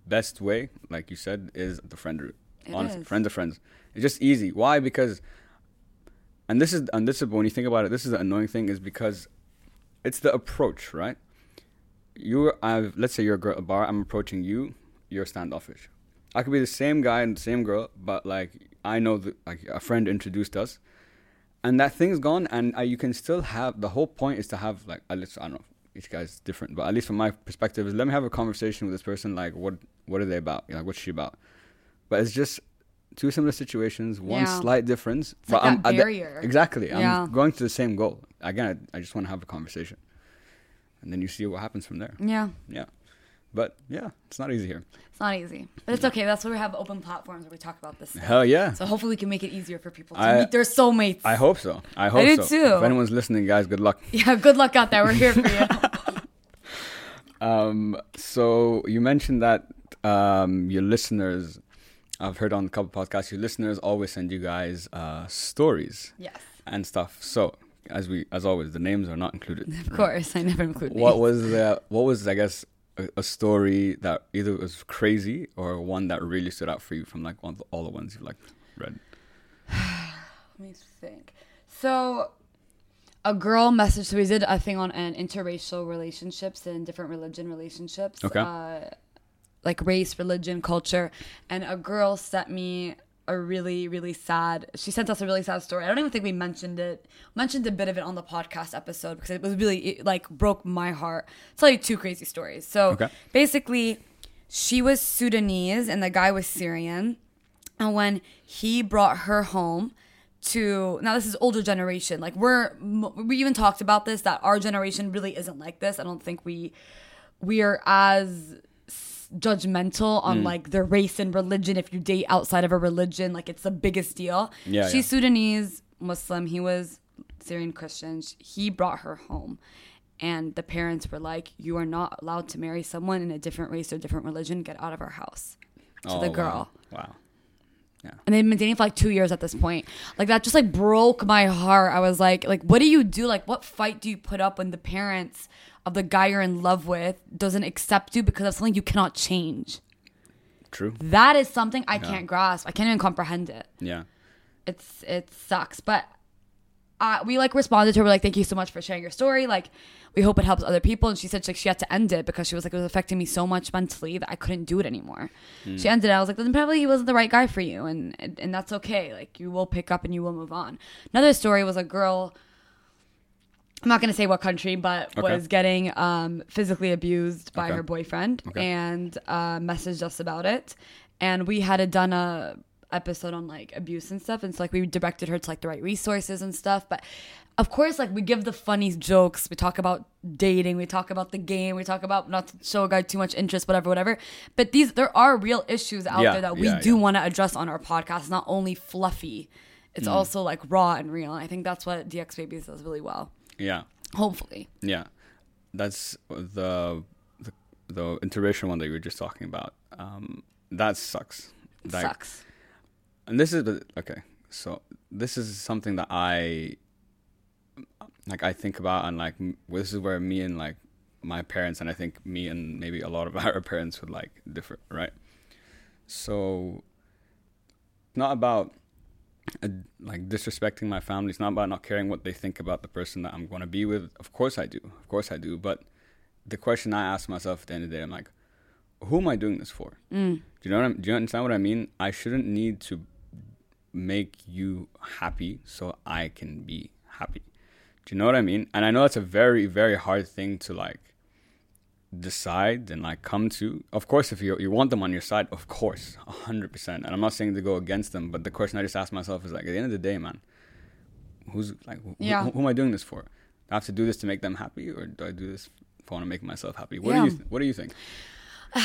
A: best way, like you said, is the friend route.
B: It
A: honestly,
B: is.
A: friends of friends. It's just easy. Why? Because, and this is, and this is when you think about it, this is the annoying thing, is because it's the approach, right? You're, I've, let's say you're a, girl, at a bar. I'm approaching you. You're standoffish. I could be the same guy and the same girl, but like I know that like a friend introduced us, and that thing's gone, and uh, you can still have. The whole point is to have like at least I don't know. Each guy's different, but at least from my perspective, is let me have a conversation with this person. Like, what what are they about? Like, what's she about? But it's just two similar situations, one
B: Yeah.
A: slight difference.
B: It's
A: but
B: like
A: I'm
B: that
A: the-
B: barrier.
A: exactly. I'm
B: Yeah.
A: going to the same goal. Again, I, I just want to have a conversation, and then you see what happens from there.
B: Yeah.
A: Yeah, but yeah, it's not easy here.
B: It's not easy. But it's okay. That's why we have open platforms where we talk about this. stuff.
A: Hell yeah.
B: So hopefully we can make it easier for people to
A: I-
B: meet their soulmates.
A: I hope so. I hope
B: do
A: so.
B: too.
A: If anyone's listening, guys, good luck.
B: yeah, good luck out there. We're here for you.
A: Um, so you mentioned that um, your listeners, I've heard on a couple podcasts, your listeners always send you guys uh, stories
B: yes.
A: and stuff. So as we, as always, the names are not included.
B: Of course. I never include
A: What
B: names.
A: was the, what was I guess a, a story that either was crazy or one that really stood out for you from like one of the, all the ones you've like read?
B: Let me think. So, a girl messaged. So we did a thing on an interracial relationships and different religion relationships.
A: Okay.
B: Uh, like race, religion, culture, and a girl sent me a really, really sad. She sent us a really sad story. I don't even think we mentioned it. Mentioned a bit of it on the podcast episode because it was really it, like broke my heart. I'll tell you two crazy stories. So
A: Okay.
B: basically, she was Sudanese and the guy was Syrian. And when he brought her home to now, this is older generation. Like we're we even talked about this that our generation really isn't like this. I don't think we we are as judgmental
A: Mm.
B: on like their race and religion. If you date outside of a religion, like it's the biggest deal.
A: Yeah,
B: she's Sudanese Muslim. He was Syrian Christian. He brought her home. And the parents were like, "You are not allowed to marry someone in a different race or different religion. Get out of our house." To
A: Oh,
B: the
A: wow.
B: girl
A: Wow. Yeah.
B: And they've been dating for like two years at this point. Like that just like broke my heart. I was like, like what do you do? Like what fight do you put up when the parents of the guy you're in love with doesn't accept you because of something you cannot change?
A: True.
B: That is something I can't grasp. I can't even comprehend it.
A: Yeah.
B: It's it sucks. But uh, we like responded to her. We're like, thank you so much for sharing your story. Like, we hope it helps other people. And she said like she had to end it because she was like it was affecting me so much mentally that I couldn't do it anymore. She ended it. I was like, then probably he wasn't the right guy for you, and, and and that's okay. Like you will pick up and you will move on. Another story was a girl. I'm not gonna say what country, but
A: Okay.
B: was getting um, physically abused by
A: Okay.
B: her boyfriend
A: Okay.
B: and uh, messaged us about it. And we had done a episode on like abuse and stuff, and so like we directed her to like the right resources and stuff. But of course, like we give the funny jokes. We talk about dating. We talk about the game. We talk about not to show a guy too much interest, whatever, whatever. But these there are real issues out
A: Yeah,
B: there that we
A: yeah,
B: do
A: yeah.
B: want to address on our podcast. Not only fluffy, it's
A: Mm.
B: also like raw and real. And I think that's what DXB Babies does really well.
A: Yeah.
B: Hopefully,
A: Yeah, that's the the, the interracial one that you were just talking about. Um, that sucks. Like,
B: sucks.
A: And this is okay. So this is something that I like. I think about and like this is where me and like my parents and I think me and maybe a lot of our parents would like differ, right? So not about like disrespecting my family. It's not about not caring what they think about the person that I'm going to be with. Of course I do. Of course I do. But the question I ask myself at the end of the day, I'm like, who am I doing this for?
B: Mm.
A: Do you know what I'm, Do you understand what I mean? I shouldn't need to make you happy so I can be happy. Do you know what I mean? And I know it's a very very hard thing to like decide and like come to. Of course, if you you want them on your side, of course, hundred percent. And I'm not saying to go against them, but the question I just ask myself is like, at the end of the day, man, who's like, who,
B: Yeah.
A: who, who am I doing this for? Do I have to do this to make them happy, or do I do this if I want to make myself happy? What
B: Yeah.
A: do you th- What do you think?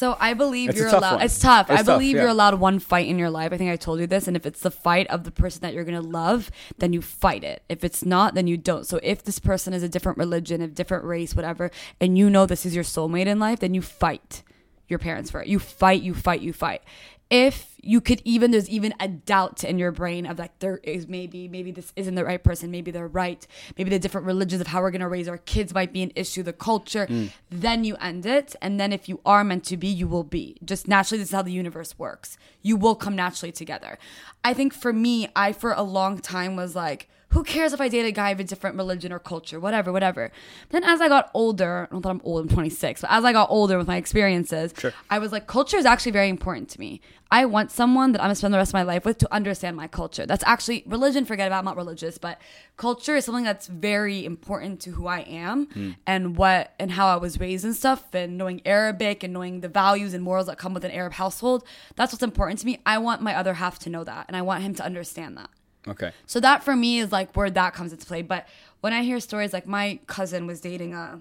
B: So I believe
A: It's
B: you're allowed.
A: one.
B: It's tough.
A: It's
B: I
A: tough,
B: believe
A: yeah.
B: you're allowed one fight in your life. I think I told you this. And if it's the fight of the person that you're gonna love, then you fight it. If it's not, then you don't. So if this person is a different religion, a different race, whatever, and you know this is your soulmate in life, then you fight your parents for it. You fight. You fight. You fight. If you could even there's even a doubt in your brain of like there is maybe maybe this isn't the right person maybe they're right maybe the different religions of how we're going to raise our kids might be an issue the culture. Mm. Then you end it and then if you are meant to be you will be. Just naturally this is how the universe works. You will come naturally together. I think for me i for a long time was like who cares if I date a guy of a different religion or culture, whatever, whatever. Then as I got older, not that I'm old, I'm 26, but as I got older with my experiences,
A: Sure.
B: I was like, culture is actually very important to me. I want someone that I'm gonna spend the rest of my life with to understand my culture. That's actually religion, forget about, I'm not religious, but culture is something that's very important to who I am hmm. and what and how I was raised and stuff, and knowing Arabic and knowing the values and morals that come with an Arab household. That's what's important to me. I want my other half to know that, and I want him to understand that.
A: Okay.
B: So that for me is like where that comes into play. But when I hear stories like my cousin was dating a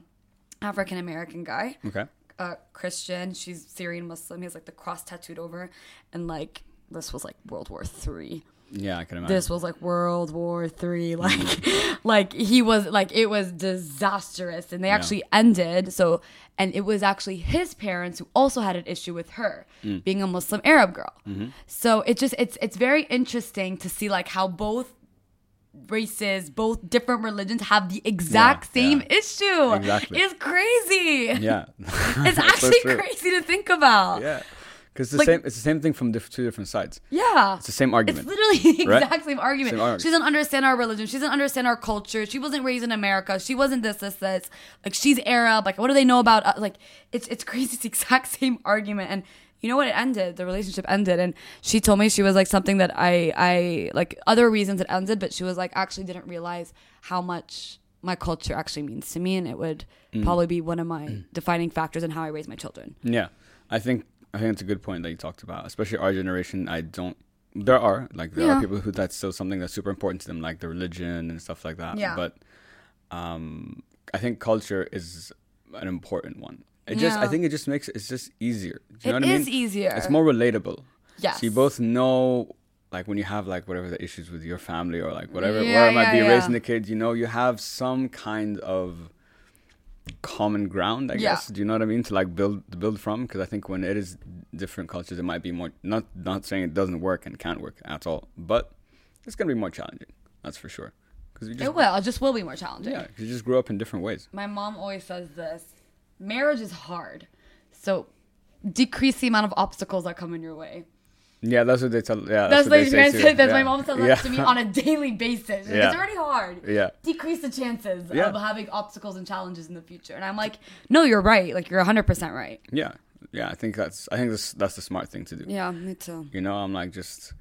B: African American guy,
A: Okay.
B: a Christian, she's Syrian Muslim. He has like the cross tattooed over, and like this was like World War Three.
A: Yeah, I can imagine.
B: This was like World War Three. Mm-hmm. Like, like he was like it was disastrous, and they actually ended. So, and it was actually his parents who also had an issue with her mm. being a Muslim Arab girl. Mm-hmm. So it just it's it's very interesting to see like how both races, both different religions have the exact
A: Yeah,
B: same
A: yeah.
B: issue.
A: Exactly.
B: It's crazy.
A: yeah.
B: It's actually
A: true.
B: crazy to think about.
A: Yeah. Because the
B: Like-
A: same, it's the same thing from diff- two different sides.
B: Yeah.
A: It's the same argument.
B: It's literally the
A: Right?
B: exact same argument.
A: Same argument.
B: She doesn't understand our religion. She doesn't understand our culture. She wasn't raised in America. She wasn't this, this, this. Like she's Arab. Like what do they know about? us? Like it's it's crazy. It's the exact same argument. And you know what? It ended. The relationship ended. And she told me she was like something that I I like other reasons it ended, but she was like actually didn't realize how much my culture actually means to me, and it would
A: Mm.
B: probably be one of my defining factors in how I raise my children.
A: Yeah, I think I think it's a good point that you talked about, especially our generation. I don't. There are like there
B: Yeah.
A: are people who that's still something that's super important to them, like the religion and stuff like that.
B: Yeah.
A: But um, I think culture is an important one. It just I think it just makes it's just easier. Do you
B: It
A: know what I
B: is
A: mean?
B: easier.
A: It's more relatable.
B: Yes.
A: So you both know. Like when you have like whatever the issues with your family or like whatever,
B: Yeah,
A: where it might
B: yeah,
A: be
B: yeah.
A: raising the kids, you know, you have some kind of common ground, I
B: Yeah.
A: guess. Do you know what I mean? To like build build from, because I think when it is different cultures, it might be more. Not not saying it doesn't work and can't work at all, but it's gonna be more challenging. That's for sure. Because
B: It will. It just will be more challenging.
A: yeah, 'cause you just grew up in different ways.
B: my mom always says this marriage is hard so decrease the amount of obstacles that come in your way
A: Yeah, that's what they tell. Yeah,
B: that's,
A: what they say
B: that's
A: yeah.
B: my mom that
A: yeah.
B: to me on a daily basis like,
A: Yeah.
B: it's already hard
A: Yeah.
B: decrease the chances
A: Yeah.
B: of having obstacles and challenges in the future and i'm like no you're right like you're 100% right
A: Yeah, yeah. I think that's. I think that's that's the smart thing to do.
B: yeah me too
A: You know, I'm like just.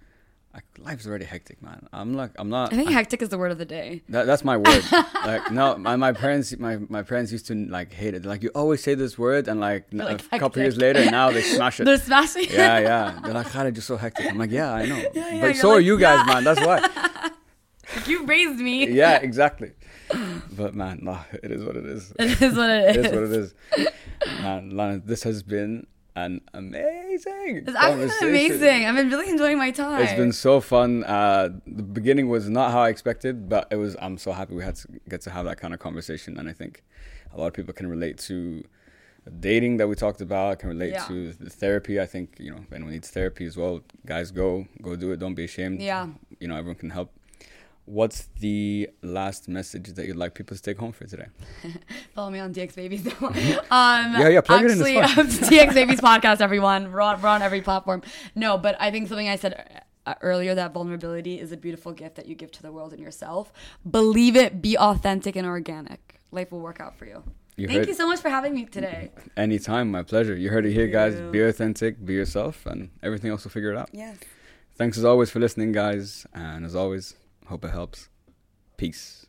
A: Like, life's already hectic, man. I'm like, I'm not.
B: I think
A: I-
B: hectic is the word of the day.
A: that, that's my word. like no, my, my parents my, my parents used to like hate it. Like you always say this word, and like, n-
B: Like,
A: a couple years later, now they smash it.
B: They're smashing.
A: yeah, yeah. They're like, Khaled, you're so hectic. I'm like, yeah, I know.
B: Yeah, yeah,
A: but so are you guys,
B: yeah.
A: man. That's why.
B: you raised me.
A: yeah, exactly. But man, nah, it is what it is.
B: It is what it
A: It
B: is.
A: is what it is. Man, Lana, this has been an amazing.
B: It's actually amazing. I've been really enjoying my time.
A: It's been so fun. Uh, the beginning was not how I expected, but it was. I'm so happy we had to get to have that kind of conversation, and I think a lot of people can relate to dating that we talked about. Can relate
B: Yeah.
A: to the therapy. I think you know if anyone needs therapy as well. Guys, go go do it. Don't be ashamed.
B: Yeah.
A: you know everyone can help. What's the last message that you'd like people to take home for today?
B: Follow me on DXB Babies. um,
A: Yeah, yeah, plug it in,
B: actually,
A: fine.
B: DXB Babies podcast, everyone. We're on, we're on every platform. No, but I think something I said uh, earlier that vulnerability is a beautiful gift that you give to the world and yourself. Believe it, be authentic and organic. Life will work out for you.
A: You
B: Thank
A: heard-
B: you so much for having me today.
A: Anytime, my pleasure. You heard it here, guys. Be authentic, be yourself, and everything else will figure it out.
B: Yes.
A: Thanks as always for listening, guys. And as always, hope it helps. Peace.